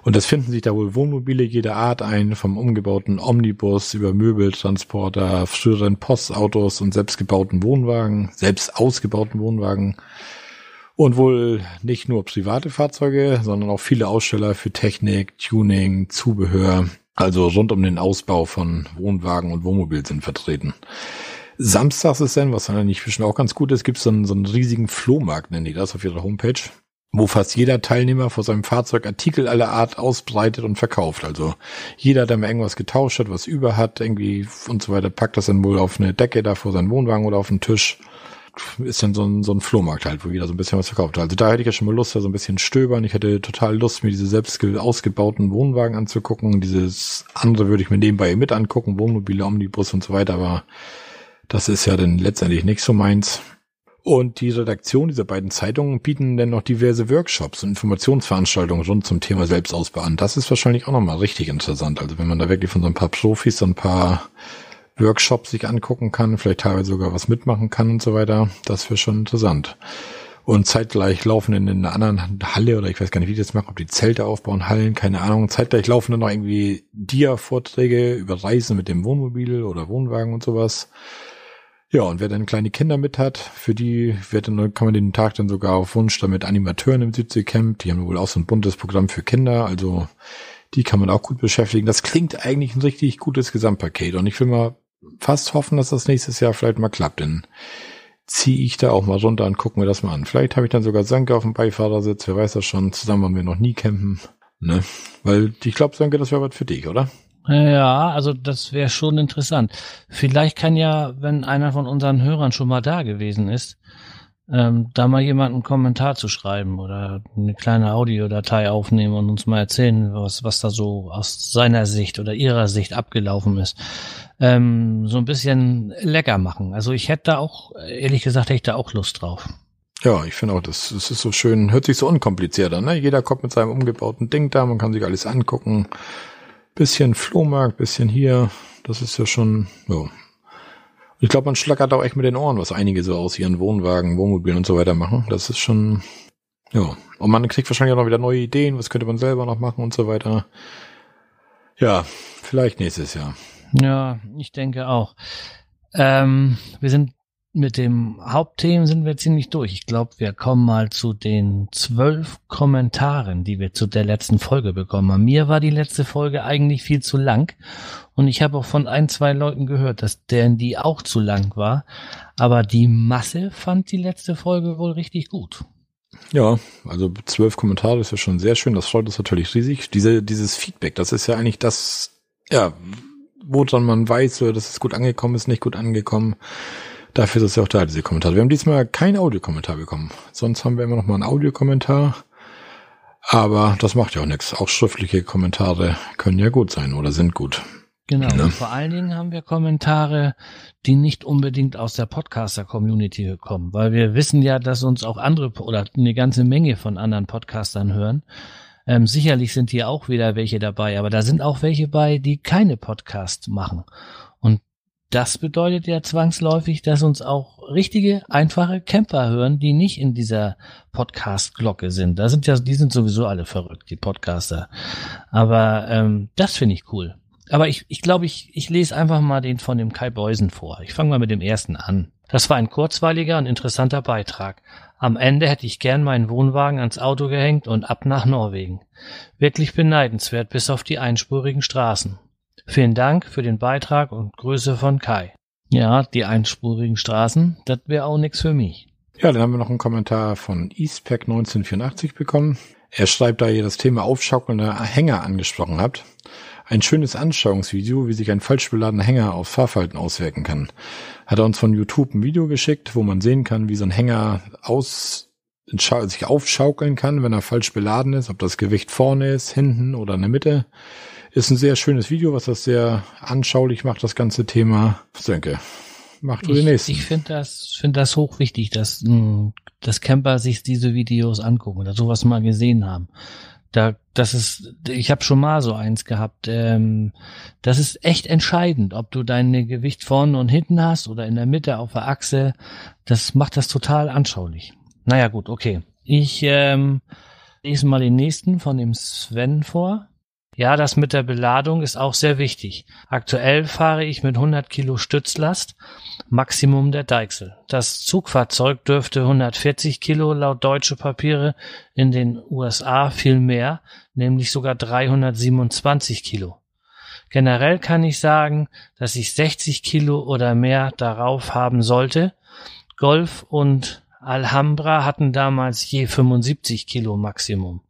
Und das finden sich da wohl Wohnmobile jeder Art ein, vom umgebauten Omnibus über Möbeltransporter, früheren Postautos und selbstgebauten Wohnwagen, selbst ausgebauten Wohnwagen. Und wohl nicht nur private Fahrzeuge, sondern auch viele Aussteller für Technik, Tuning, Zubehör, also rund um den Ausbau von Wohnwagen und Wohnmobil sind vertreten. Samstags ist dann, was dann eigentlich auch ganz gut ist, gibt es so einen, so einen riesigen Flohmarkt, nennen die das auf ihrer Homepage wo fast jeder Teilnehmer vor seinem Fahrzeug Artikel aller Art ausbreitet und verkauft. Also jeder, der mal irgendwas getauscht hat, was über hat, irgendwie und so weiter, packt das dann wohl auf eine Decke da vor seinen Wohnwagen oder auf den Tisch. Ist dann so ein, so ein Flohmarkt halt, wo jeder so ein bisschen was verkauft. Also da hätte ich ja schon mal Lust, da so ein bisschen stöbern. Ich hätte total Lust, mir diese selbst ausgebauten Wohnwagen anzugucken. Dieses andere würde ich mir nebenbei mit angucken, Wohnmobile, Omnibus und so weiter, aber das ist ja dann letztendlich nicht so meins. Und die Redaktion dieser beiden Zeitungen bieten dann noch diverse Workshops und Informationsveranstaltungen rund zum Thema Selbstausbau an. Das ist wahrscheinlich auch nochmal richtig interessant. Also wenn man da wirklich von so ein paar Profis so ein paar Workshops sich angucken kann, vielleicht teilweise sogar was mitmachen kann und so weiter, das wäre schon interessant. Und zeitgleich laufen in einer anderen Halle, oder ich weiß gar nicht, wie die das machen, ob die Zelte aufbauen, Hallen, keine Ahnung. Zeitgleich laufen dann noch irgendwie Dia-Vorträge über Reisen mit dem Wohnmobil oder Wohnwagen und sowas. Ja, und wer dann kleine Kinder mit hat, für die wird dann, kann man den Tag dann sogar auf Wunsch dann mit Animateuren im Südseecamp, die haben wohl auch so ein buntes Programm für Kinder, also die kann man auch gut beschäftigen. Das klingt eigentlich ein richtig gutes Gesamtpaket und ich will mal fast hoffen, dass das nächstes Jahr vielleicht mal klappt, denn ziehe ich da auch mal runter und gucken wir das mal an. Vielleicht habe ich dann sogar Sanke auf dem Beifahrersitz, wer weiß das schon, zusammen haben wir noch nie campen, ne? Weil ich glaube, Sanke, das wäre was für dich, oder? Ja, also das wäre schon interessant. Vielleicht kann ja, wenn einer von unseren Hörern schon mal da gewesen ist, ähm, da mal jemand einen Kommentar zu schreiben oder eine kleine Audiodatei aufnehmen und uns mal erzählen, was, was da so aus seiner Sicht oder ihrer Sicht abgelaufen ist. Ähm, so ein bisschen lecker machen. Also ich hätte da auch, ehrlich gesagt, hätte ich da auch Lust drauf. Ja, ich finde auch, das, das ist so schön, hört sich so unkompliziert an. Ne? Jeder kommt mit seinem umgebauten Ding da, man kann sich alles angucken bisschen Flohmarkt, bisschen hier. Das ist ja schon, ja. Ich glaube, man schlackert auch echt mit den Ohren, was einige so aus ihren Wohnwagen, Wohnmobilen und so weiter machen. Das ist schon, ja. Und man kriegt wahrscheinlich auch noch wieder neue Ideen, was könnte man selber noch machen und so weiter. Ja, vielleicht nächstes Jahr. Ja, ich denke auch. Ähm, wir sind mit dem Hauptthemen sind wir ziemlich durch. Ich glaube, wir kommen mal zu den zwölf Kommentaren, die wir zu der letzten Folge bekommen haben. Mir war die letzte Folge eigentlich viel zu lang und ich habe auch von ein, zwei Leuten gehört, dass deren die auch zu lang war. Aber die Masse fand die letzte Folge wohl richtig gut. Ja, also zwölf Kommentare ist ja schon sehr schön. Das freut uns natürlich riesig. Diese, dieses Feedback, das ist ja eigentlich das, ja, wo dann man weiß, dass es gut angekommen ist, nicht gut angekommen Dafür ist es ja auch da, diese Kommentare. Wir haben diesmal keinen Audiokommentar bekommen. Sonst haben wir immer noch mal einen Audiokommentar. Aber das macht ja auch nichts. Auch schriftliche Kommentare können ja gut sein oder sind gut. Genau. Ne? Und vor allen Dingen haben wir Kommentare, die nicht unbedingt aus der Podcaster-Community kommen, weil wir wissen ja, dass uns auch andere oder eine ganze Menge von anderen Podcastern hören. Ähm, sicherlich sind hier auch wieder welche dabei, aber da sind auch welche bei, die keine Podcasts machen. Das bedeutet ja zwangsläufig, dass uns auch richtige, einfache Camper hören, die nicht in dieser Podcast-Glocke sind. Da sind ja, die sind sowieso alle verrückt, die Podcaster. Aber ähm, das finde ich cool. Aber ich, ich glaube, ich, ich lese einfach mal den von dem Kai Beusen vor. Ich fange mal mit dem ersten an. Das war ein kurzweiliger und interessanter Beitrag. Am Ende hätte ich gern meinen Wohnwagen ans Auto gehängt und ab nach Norwegen. Wirklich beneidenswert bis auf die einspurigen Straßen. Vielen Dank für den Beitrag und Grüße von Kai. Ja, die einspurigen Straßen, das wäre auch nix für mich. Ja, dann haben wir noch einen Kommentar von Eastpack 1984 bekommen. Er schreibt, da ihr das Thema aufschaukelnder Hänger angesprochen habt. Ein schönes Anschauungsvideo, wie sich ein falsch beladener Hänger auf Fahrverhalten auswirken kann. Hat er uns von YouTube ein Video geschickt, wo man sehen kann, wie so ein Hänger aus sich aufschaukeln kann, wenn er falsch beladen ist, ob das Gewicht vorne ist, hinten oder in der Mitte. Ist ein sehr schönes Video, was das sehr anschaulich macht, das ganze Thema. Sönke, mach du ich, den nächsten. Ich finde das, finde das hochwichtig, dass, mh, dass Camper sich diese Videos angucken oder sowas mal gesehen haben. Da, das ist, ich habe schon mal so eins gehabt. Ähm, das ist echt entscheidend, ob du dein Gewicht vorne und hinten hast oder in der Mitte auf der Achse. Das macht das total anschaulich. Naja, gut, okay. Ich ähm, lese mal den nächsten von dem Sven vor. Ja, das mit der Beladung ist auch sehr wichtig. Aktuell fahre ich mit 100 Kilo Stützlast, Maximum der Deichsel. Das Zugfahrzeug dürfte 140 Kilo laut deutsche Papiere, in den USA viel mehr, nämlich sogar 327 Kilo. Generell kann ich sagen, dass ich 60 Kilo oder mehr darauf haben sollte. Golf und Alhambra hatten damals je 75 Kilo Maximum.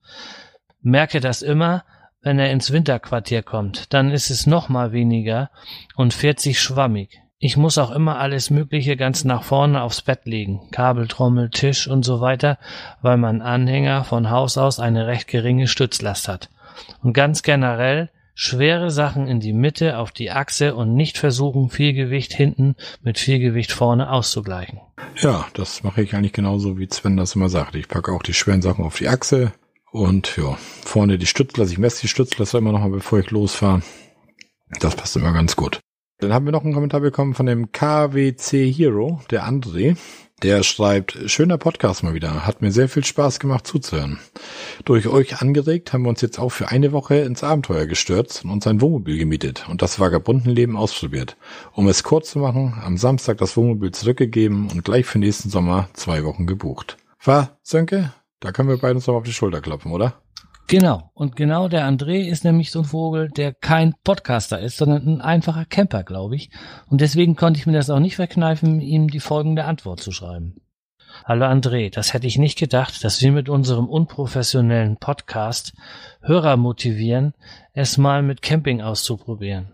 Merke das immer, wenn er ins Winterquartier kommt, dann ist es noch mal weniger und 40 schwammig. Ich muss auch immer alles Mögliche ganz nach vorne aufs Bett legen, Kabeltrommel, Tisch und so weiter, weil mein Anhänger von Haus aus eine recht geringe Stützlast hat. Und ganz generell schwere Sachen in die Mitte auf die Achse und nicht versuchen, viel Gewicht hinten mit viel Gewicht vorne auszugleichen. Ja, das mache ich eigentlich genauso, wie Sven das immer sagt. Ich packe auch die schweren Sachen auf die Achse, und ja, vorne die Stützklasse. Ich messe die Stützklasse immer noch mal, bevor ich losfahre. Das passt immer ganz gut. Dann haben wir noch einen Kommentar bekommen von dem KWC Hero, der André. Der schreibt, schöner Podcast mal wieder. Hat mir sehr viel Spaß gemacht zuzuhören. Durch euch angeregt haben wir uns jetzt auch für eine Woche ins Abenteuer gestürzt und uns ein Wohnmobil gemietet und das Vagabundenleben ausprobiert. Um es kurz zu machen, am Samstag das Wohnmobil zurückgegeben und gleich für nächsten Sommer zwei Wochen gebucht. War, Sönke, da können wir beide uns noch auf die Schulter klopfen, oder? Genau. Und genau der André ist nämlich so ein Vogel, der kein Podcaster ist, sondern ein einfacher Camper, glaube ich. Und deswegen konnte ich mir das auch nicht verkneifen, ihm die folgende Antwort zu schreiben. Hallo André, das hätte ich nicht gedacht, dass wir mit unserem unprofessionellen Podcast Hörer motivieren, es mal mit Camping auszuprobieren.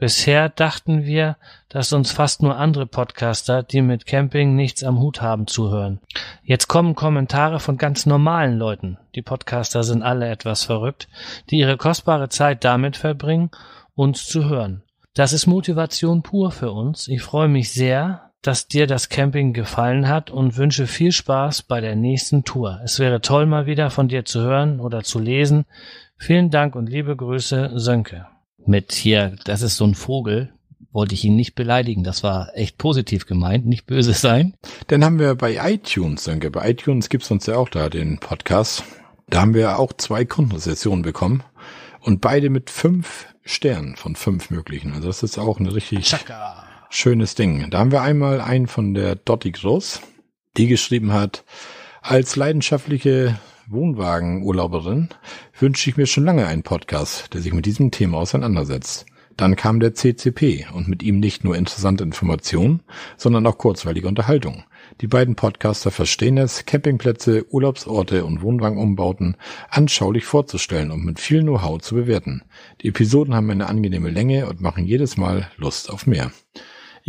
Bisher dachten wir, dass uns fast nur andere Podcaster, die mit Camping nichts am Hut haben, zuhören. Jetzt kommen Kommentare von ganz normalen Leuten. Die Podcaster sind alle etwas verrückt, die ihre kostbare Zeit damit verbringen, uns zu hören. Das ist Motivation pur für uns. Ich freue mich sehr, dass dir das Camping gefallen hat und wünsche viel Spaß bei der nächsten Tour. Es wäre toll, mal wieder von dir zu hören oder zu lesen. Vielen Dank und liebe Grüße, Sönke mit hier, das ist so ein Vogel, wollte ich ihn nicht beleidigen. Das war echt positiv gemeint, nicht böse sein. Dann haben wir bei iTunes, danke. Bei iTunes gibt's uns ja auch da den Podcast. Da haben wir auch zwei Kundensessionen bekommen und beide mit fünf Sternen von fünf möglichen. Also das ist auch ein richtig Chaka. schönes Ding. Da haben wir einmal einen von der Dotti Groß, die geschrieben hat, als leidenschaftliche Wohnwagenurlauberin wünsche ich mir schon lange einen Podcast, der sich mit diesem Thema auseinandersetzt. Dann kam der CCP und mit ihm nicht nur interessante Informationen, sondern auch kurzweilige Unterhaltung. Die beiden Podcaster verstehen es, Campingplätze, Urlaubsorte und Wohnwagenumbauten anschaulich vorzustellen und mit viel Know-how zu bewerten. Die Episoden haben eine angenehme Länge und machen jedes Mal Lust auf mehr.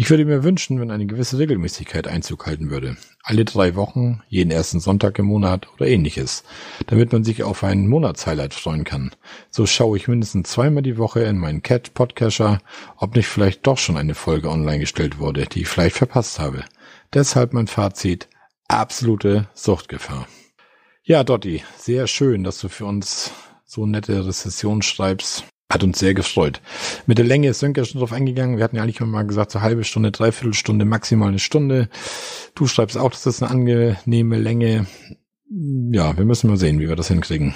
Ich würde mir wünschen, wenn eine gewisse Regelmäßigkeit Einzug halten würde. Alle drei Wochen, jeden ersten Sonntag im Monat oder ähnliches, damit man sich auf einen Monatshighlight freuen kann. So schaue ich mindestens zweimal die Woche in meinen Cat Podcatcher, ob nicht vielleicht doch schon eine Folge online gestellt wurde, die ich vielleicht verpasst habe. Deshalb mein Fazit, absolute Suchtgefahr. Ja, Dotti, sehr schön, dass du für uns so nette Rezession schreibst. Hat uns sehr gefreut. Mit der Länge ist Sönke schon drauf eingegangen. Wir hatten ja eigentlich mal gesagt, so halbe Stunde, dreiviertel Stunde, maximal eine Stunde. Du schreibst auch, das ist eine angenehme Länge. Ja, wir müssen mal sehen, wie wir das hinkriegen.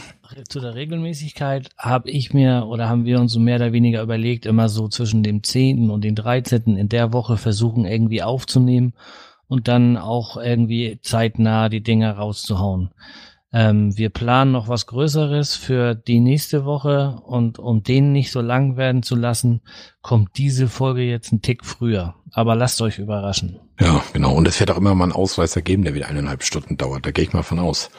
Zu der Regelmäßigkeit habe ich mir oder haben wir uns so mehr oder weniger überlegt, immer so zwischen dem 10. und dem 13. in der Woche versuchen irgendwie aufzunehmen und dann auch irgendwie zeitnah die Dinge rauszuhauen. Ähm, wir planen noch was Größeres für die nächste Woche und um den nicht so lang werden zu lassen, kommt diese Folge jetzt ein Tick früher. Aber lasst euch überraschen. Ja, genau. Und es wird auch immer mal einen Ausreißer geben, der wieder eineinhalb Stunden dauert. Da gehe ich mal von aus.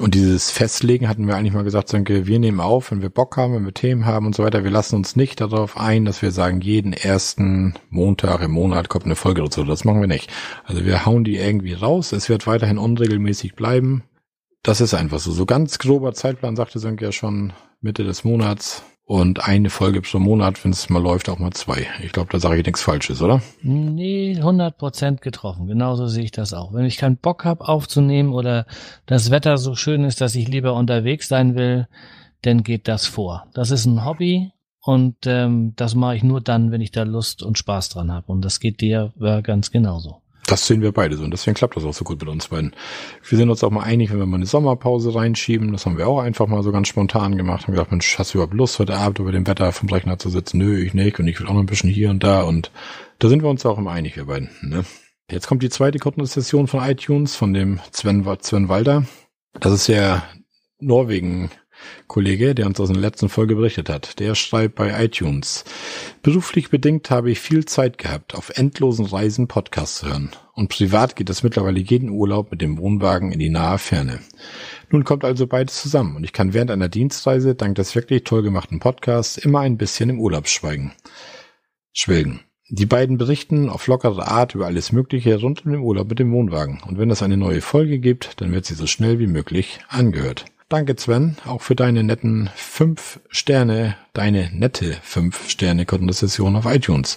Und dieses Festlegen hatten wir eigentlich mal gesagt, Sönke, wir nehmen auf, wenn wir Bock haben, wenn wir Themen haben und so weiter. Wir lassen uns nicht darauf ein, dass wir sagen, jeden ersten Montag im Monat kommt eine Folge so. Das machen wir nicht. Also wir hauen die irgendwie raus. Es wird weiterhin unregelmäßig bleiben. Das ist einfach so. So ganz grober Zeitplan sagte Sönke ja schon Mitte des Monats. Und eine Folge pro Monat, wenn es mal läuft, auch mal zwei. Ich glaube, da sage ich nichts Falsches, oder? Nee, 100 Prozent getroffen. Genauso sehe ich das auch. Wenn ich keinen Bock habe aufzunehmen oder das Wetter so schön ist, dass ich lieber unterwegs sein will, dann geht das vor. Das ist ein Hobby und ähm, das mache ich nur dann, wenn ich da Lust und Spaß dran habe. Und das geht dir äh, ganz genauso. Das sehen wir beide so und deswegen klappt das auch so gut mit uns beiden. Wir sind uns auch mal einig, wenn wir mal eine Sommerpause reinschieben. Das haben wir auch einfach mal so ganz spontan gemacht. Haben gesagt, Mensch, hast du überhaupt Lust, heute Abend über dem Wetter vom Rechner zu sitzen? Nö, ich nicht und ich will auch noch ein bisschen hier und da und da sind wir uns auch immer einig, wir beiden. Ne? Jetzt kommt die zweite Kundenssession von iTunes von dem Sven, Sven Walder. Das ist ja Norwegen Kollege, der uns aus der letzten Folge berichtet hat. Der schreibt bei iTunes. Beruflich bedingt habe ich viel Zeit gehabt, auf endlosen Reisen Podcasts zu hören. Und privat geht es mittlerweile jeden Urlaub mit dem Wohnwagen in die nahe Ferne. Nun kommt also beides zusammen und ich kann während einer Dienstreise dank des wirklich toll gemachten Podcasts immer ein bisschen im Urlaub schweigen. Schwelgen. Die beiden berichten auf lockere Art über alles Mögliche rund um den Urlaub mit dem Wohnwagen. Und wenn es eine neue Folge gibt, dann wird sie so schnell wie möglich angehört. Danke, Sven, auch für deine netten fünf Sterne, deine nette fünf Sterne Konversation auf iTunes.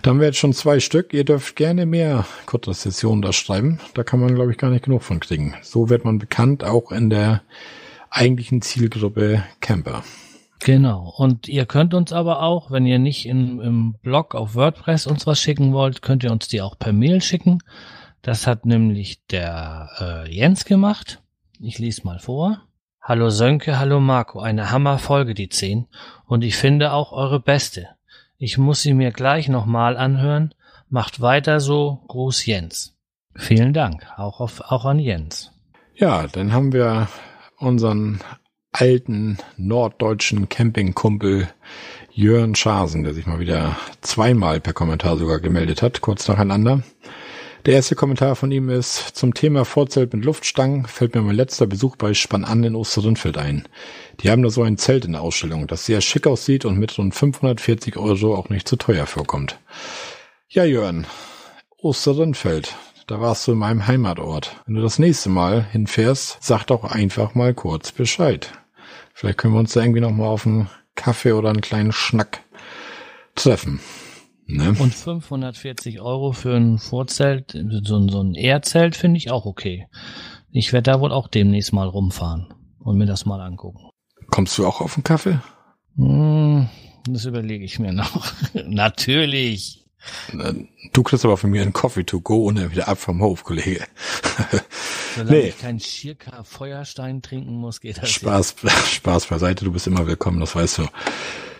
Da haben wir jetzt schon zwei Stück. Ihr dürft gerne mehr Konversationen da schreiben. Da kann man, glaube ich, gar nicht genug von kriegen. So wird man bekannt, auch in der eigentlichen Zielgruppe Camper. Genau. Und ihr könnt uns aber auch, wenn ihr nicht in, im Blog auf WordPress uns was schicken wollt, könnt ihr uns die auch per Mail schicken. Das hat nämlich der äh, Jens gemacht. Ich lese mal vor. Hallo Sönke, hallo Marco, eine Hammerfolge die 10 und ich finde auch eure beste. Ich muss sie mir gleich nochmal anhören. Macht weiter so, Gruß Jens. Vielen Dank, auch, auf, auch an Jens. Ja, dann haben wir unseren alten norddeutschen Campingkumpel Jörn Schasen, der sich mal wieder zweimal per Kommentar sogar gemeldet hat, kurz nacheinander. Der erste Kommentar von ihm ist zum Thema Vorzelt mit Luftstangen fällt mir mein letzter Besuch bei Spann an in Osterrindfeld ein. Die haben da so ein Zelt in der Ausstellung, das sehr schick aussieht und mit rund 540 Euro auch nicht zu teuer vorkommt. Ja, Jörn, Osterrindfeld, da warst du in meinem Heimatort. Wenn du das nächste Mal hinfährst, sag doch einfach mal kurz Bescheid. Vielleicht können wir uns da irgendwie noch mal auf einen Kaffee oder einen kleinen Schnack treffen. Ne? Und 540 Euro für ein Vorzelt, so, so ein Erdzelt finde ich auch okay. Ich werde da wohl auch demnächst mal rumfahren und mir das mal angucken. Kommst du auch auf einen Kaffee? Hm, das überlege ich mir noch. Natürlich. Du kriegst aber von mir einen Coffee to go und dann wieder ab vom Hof, Kollege. Solange nee. ich keinen Schirka Feuerstein trinken muss, geht das. Spaß, ja. Spaß beiseite, du bist immer willkommen, das weißt du.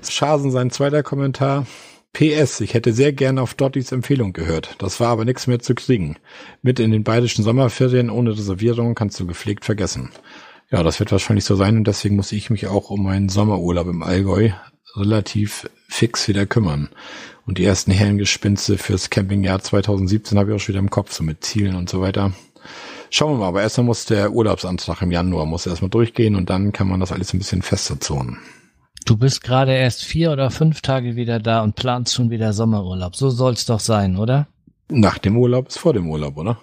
Schasen sein zweiter Kommentar. PS, ich hätte sehr gerne auf Dottys Empfehlung gehört. Das war aber nichts mehr zu kriegen. Mit in den bayerischen Sommerferien ohne Reservierung kannst du gepflegt vergessen. Ja, das wird wahrscheinlich so sein und deswegen muss ich mich auch um meinen Sommerurlaub im Allgäu relativ fix wieder kümmern. Und die ersten Herrengespinste fürs Campingjahr 2017 habe ich auch schon wieder im Kopf, so mit Zielen und so weiter. Schauen wir mal, aber erstmal muss der Urlaubsantrag im Januar, muss erstmal durchgehen und dann kann man das alles ein bisschen fester zonen. Du bist gerade erst vier oder fünf Tage wieder da und planst schon wieder Sommerurlaub. So soll's doch sein, oder? Nach dem Urlaub ist vor dem Urlaub, oder?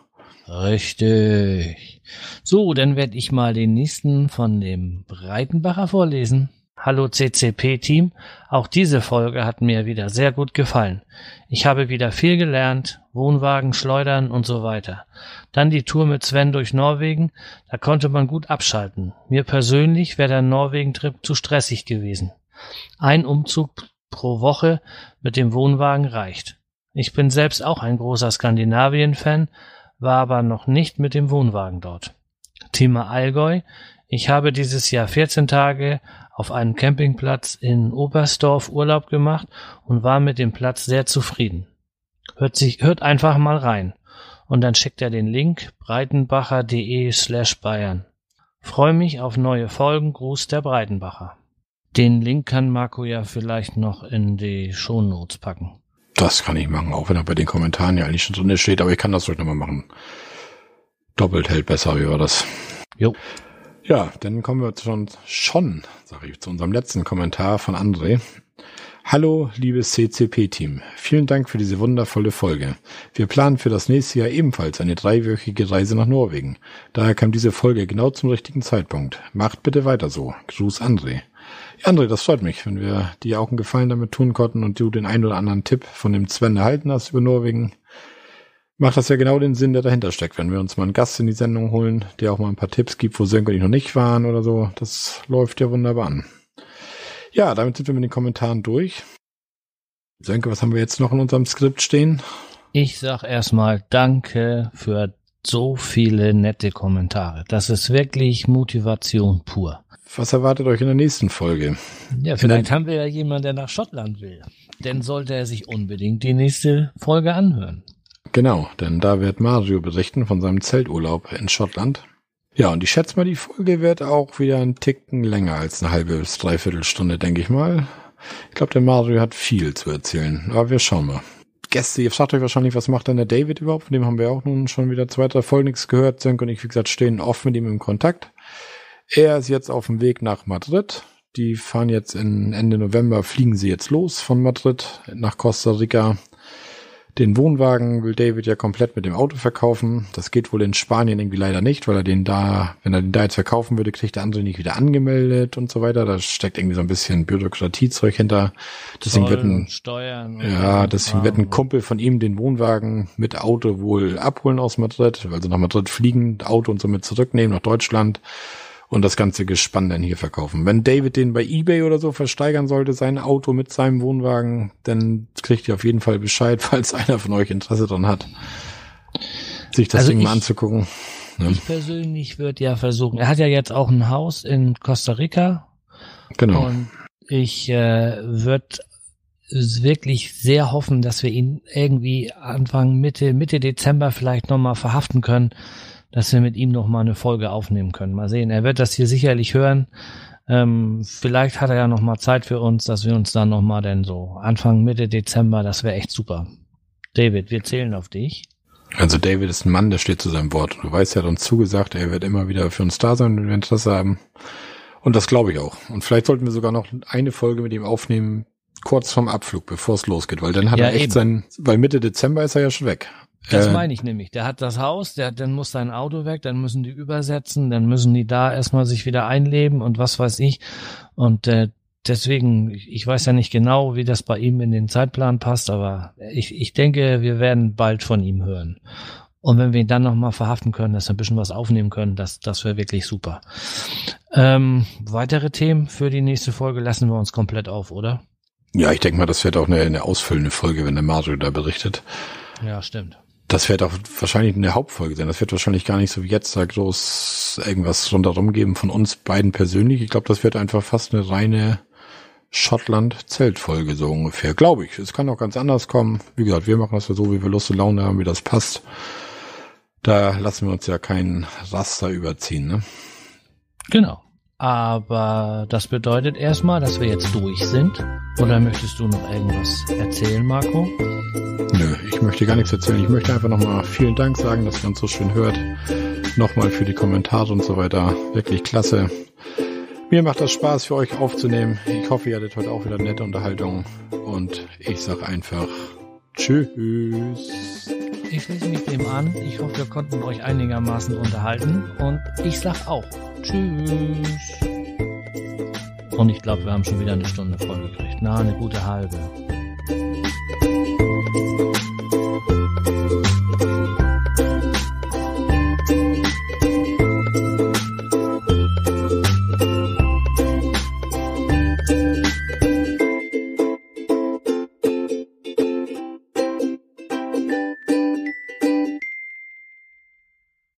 Richtig. So, dann werde ich mal den nächsten von dem Breitenbacher vorlesen. Hallo CCP-Team, auch diese Folge hat mir wieder sehr gut gefallen. Ich habe wieder viel gelernt, Wohnwagen, Schleudern und so weiter. Dann die Tour mit Sven durch Norwegen, da konnte man gut abschalten. Mir persönlich wäre der Norwegen-Trip zu stressig gewesen. Ein Umzug pro Woche mit dem Wohnwagen reicht. Ich bin selbst auch ein großer Skandinavien-Fan, war aber noch nicht mit dem Wohnwagen dort. Thema Allgäu. Ich habe dieses Jahr 14 Tage auf einem Campingplatz in Oberstdorf Urlaub gemacht und war mit dem Platz sehr zufrieden. Hört sich, hört einfach mal rein. Und dann schickt er den Link breitenbacher.de slash Bayern. Freue mich auf neue Folgen. Gruß der Breitenbacher. Den Link kann Marco ja vielleicht noch in die Shownotes packen. Das kann ich machen, auch wenn er bei den Kommentaren ja eigentlich schon drin steht, aber ich kann das ruhig nochmal machen. Doppelt hält besser, wie war das? Jo. Ja, dann kommen wir schon, schon, sage ich, zu unserem letzten Kommentar von André. Hallo, liebes CCP-Team. Vielen Dank für diese wundervolle Folge. Wir planen für das nächste Jahr ebenfalls eine dreiwöchige Reise nach Norwegen. Daher kam diese Folge genau zum richtigen Zeitpunkt. Macht bitte weiter so. Gruß André. André, das freut mich, wenn wir dir auch einen Gefallen damit tun konnten und du den einen oder anderen Tipp von dem Sven erhalten hast über Norwegen. Macht das ja genau den Sinn, der dahinter steckt. Wenn wir uns mal einen Gast in die Sendung holen, der auch mal ein paar Tipps gibt, wo Sönke und ich noch nicht waren oder so, das läuft ja wunderbar an. Ja, damit sind wir mit den Kommentaren durch. Sönke, was haben wir jetzt noch in unserem Skript stehen? Ich sag erstmal Danke für so viele nette Kommentare. Das ist wirklich Motivation pur. Was erwartet euch in der nächsten Folge? Ja, vielleicht haben wir ja jemanden, der nach Schottland will. Denn sollte er sich unbedingt die nächste Folge anhören. Genau, denn da wird Mario berichten von seinem Zelturlaub in Schottland. Ja, und ich schätze mal, die Folge wird auch wieder ein Ticken länger als eine halbe bis dreiviertel Stunde, denke ich mal. Ich glaube, der Mario hat viel zu erzählen, aber wir schauen mal. Gäste, ihr fragt euch wahrscheinlich, was macht denn der David überhaupt? Von dem haben wir auch nun schon wieder zwei, drei Folgen nichts gehört. Sönke und ich, wie gesagt, stehen oft mit ihm im Kontakt. Er ist jetzt auf dem Weg nach Madrid. Die fahren jetzt in Ende November, fliegen sie jetzt los von Madrid nach Costa Rica. Den Wohnwagen will David ja komplett mit dem Auto verkaufen. Das geht wohl in Spanien irgendwie leider nicht, weil er den da, wenn er den da jetzt verkaufen würde, kriegt der andere nicht wieder angemeldet und so weiter. Da steckt irgendwie so ein bisschen Bürokratiezeug hinter. Deswegen wird ein, Steuern ja, deswegen wird ein Kumpel von ihm den Wohnwagen mit Auto wohl abholen aus Madrid, also nach Madrid fliegen, Auto und somit zurücknehmen nach Deutschland und das ganze Gespann dann hier verkaufen. Wenn David den bei eBay oder so versteigern sollte, sein Auto mit seinem Wohnwagen, dann kriegt ihr auf jeden Fall Bescheid, falls einer von euch Interesse dran hat, sich das also Ding ich, mal anzugucken. Ja. Ich persönlich würde ja versuchen, er hat ja jetzt auch ein Haus in Costa Rica. Genau. Und ich äh, würde wirklich sehr hoffen, dass wir ihn irgendwie Anfang Mitte Mitte Dezember vielleicht nochmal verhaften können, dass wir mit ihm noch mal eine Folge aufnehmen können. Mal sehen. Er wird das hier sicherlich hören. Ähm, vielleicht hat er ja noch mal Zeit für uns, dass wir uns dann noch mal denn so Anfang Mitte Dezember, das wäre echt super. David, wir zählen auf dich. Also David ist ein Mann, der steht zu seinem Wort. Du weißt, er hat uns zugesagt, er wird immer wieder für uns da sein, wenn wir Interesse haben. Und das glaube ich auch. Und vielleicht sollten wir sogar noch eine Folge mit ihm aufnehmen, kurz vorm Abflug, bevor es losgeht, weil dann hat ja, er echt eben. sein, weil Mitte Dezember ist er ja schon weg. Das äh, meine ich nämlich. Der hat das Haus, der, dann muss sein Auto weg, dann müssen die übersetzen, dann müssen die da erstmal sich wieder einleben und was weiß ich. Und äh, deswegen, ich weiß ja nicht genau, wie das bei ihm in den Zeitplan passt, aber ich, ich denke, wir werden bald von ihm hören. Und wenn wir ihn dann nochmal verhaften können, dass wir ein bisschen was aufnehmen können, das, das wäre wirklich super. Ähm, weitere Themen für die nächste Folge lassen wir uns komplett auf, oder? Ja, ich denke mal, das wird auch eine, eine ausfüllende Folge, wenn der Mario da berichtet. Ja, stimmt. Das wird auch wahrscheinlich eine Hauptfolge sein. Das wird wahrscheinlich gar nicht so wie jetzt da groß irgendwas rundherum geben von uns beiden persönlich. Ich glaube, das wird einfach fast eine reine Schottland-Zeltfolge so ungefähr. Glaube ich. Es kann auch ganz anders kommen. Wie gesagt, wir machen das ja so, wie wir Lust und Laune haben, wie das passt. Da lassen wir uns ja keinen Raster überziehen, ne? Genau. Aber das bedeutet erstmal, dass wir jetzt durch sind. Oder möchtest du noch irgendwas erzählen, Marco? Nö, ich möchte gar nichts erzählen. Ich möchte einfach nochmal vielen Dank sagen, dass ihr uns so schön hört. Nochmal für die Kommentare und so weiter. Wirklich klasse. Mir macht das Spaß für euch aufzunehmen. Ich hoffe, ihr hattet heute auch wieder nette Unterhaltung. Und ich sag einfach Tschüss. Ich schließe mich dem an. Ich hoffe, wir konnten euch einigermaßen unterhalten. Und ich sag auch Tschüss. Und ich glaube, wir haben schon wieder eine Stunde voll gekriegt. Na, eine gute halbe.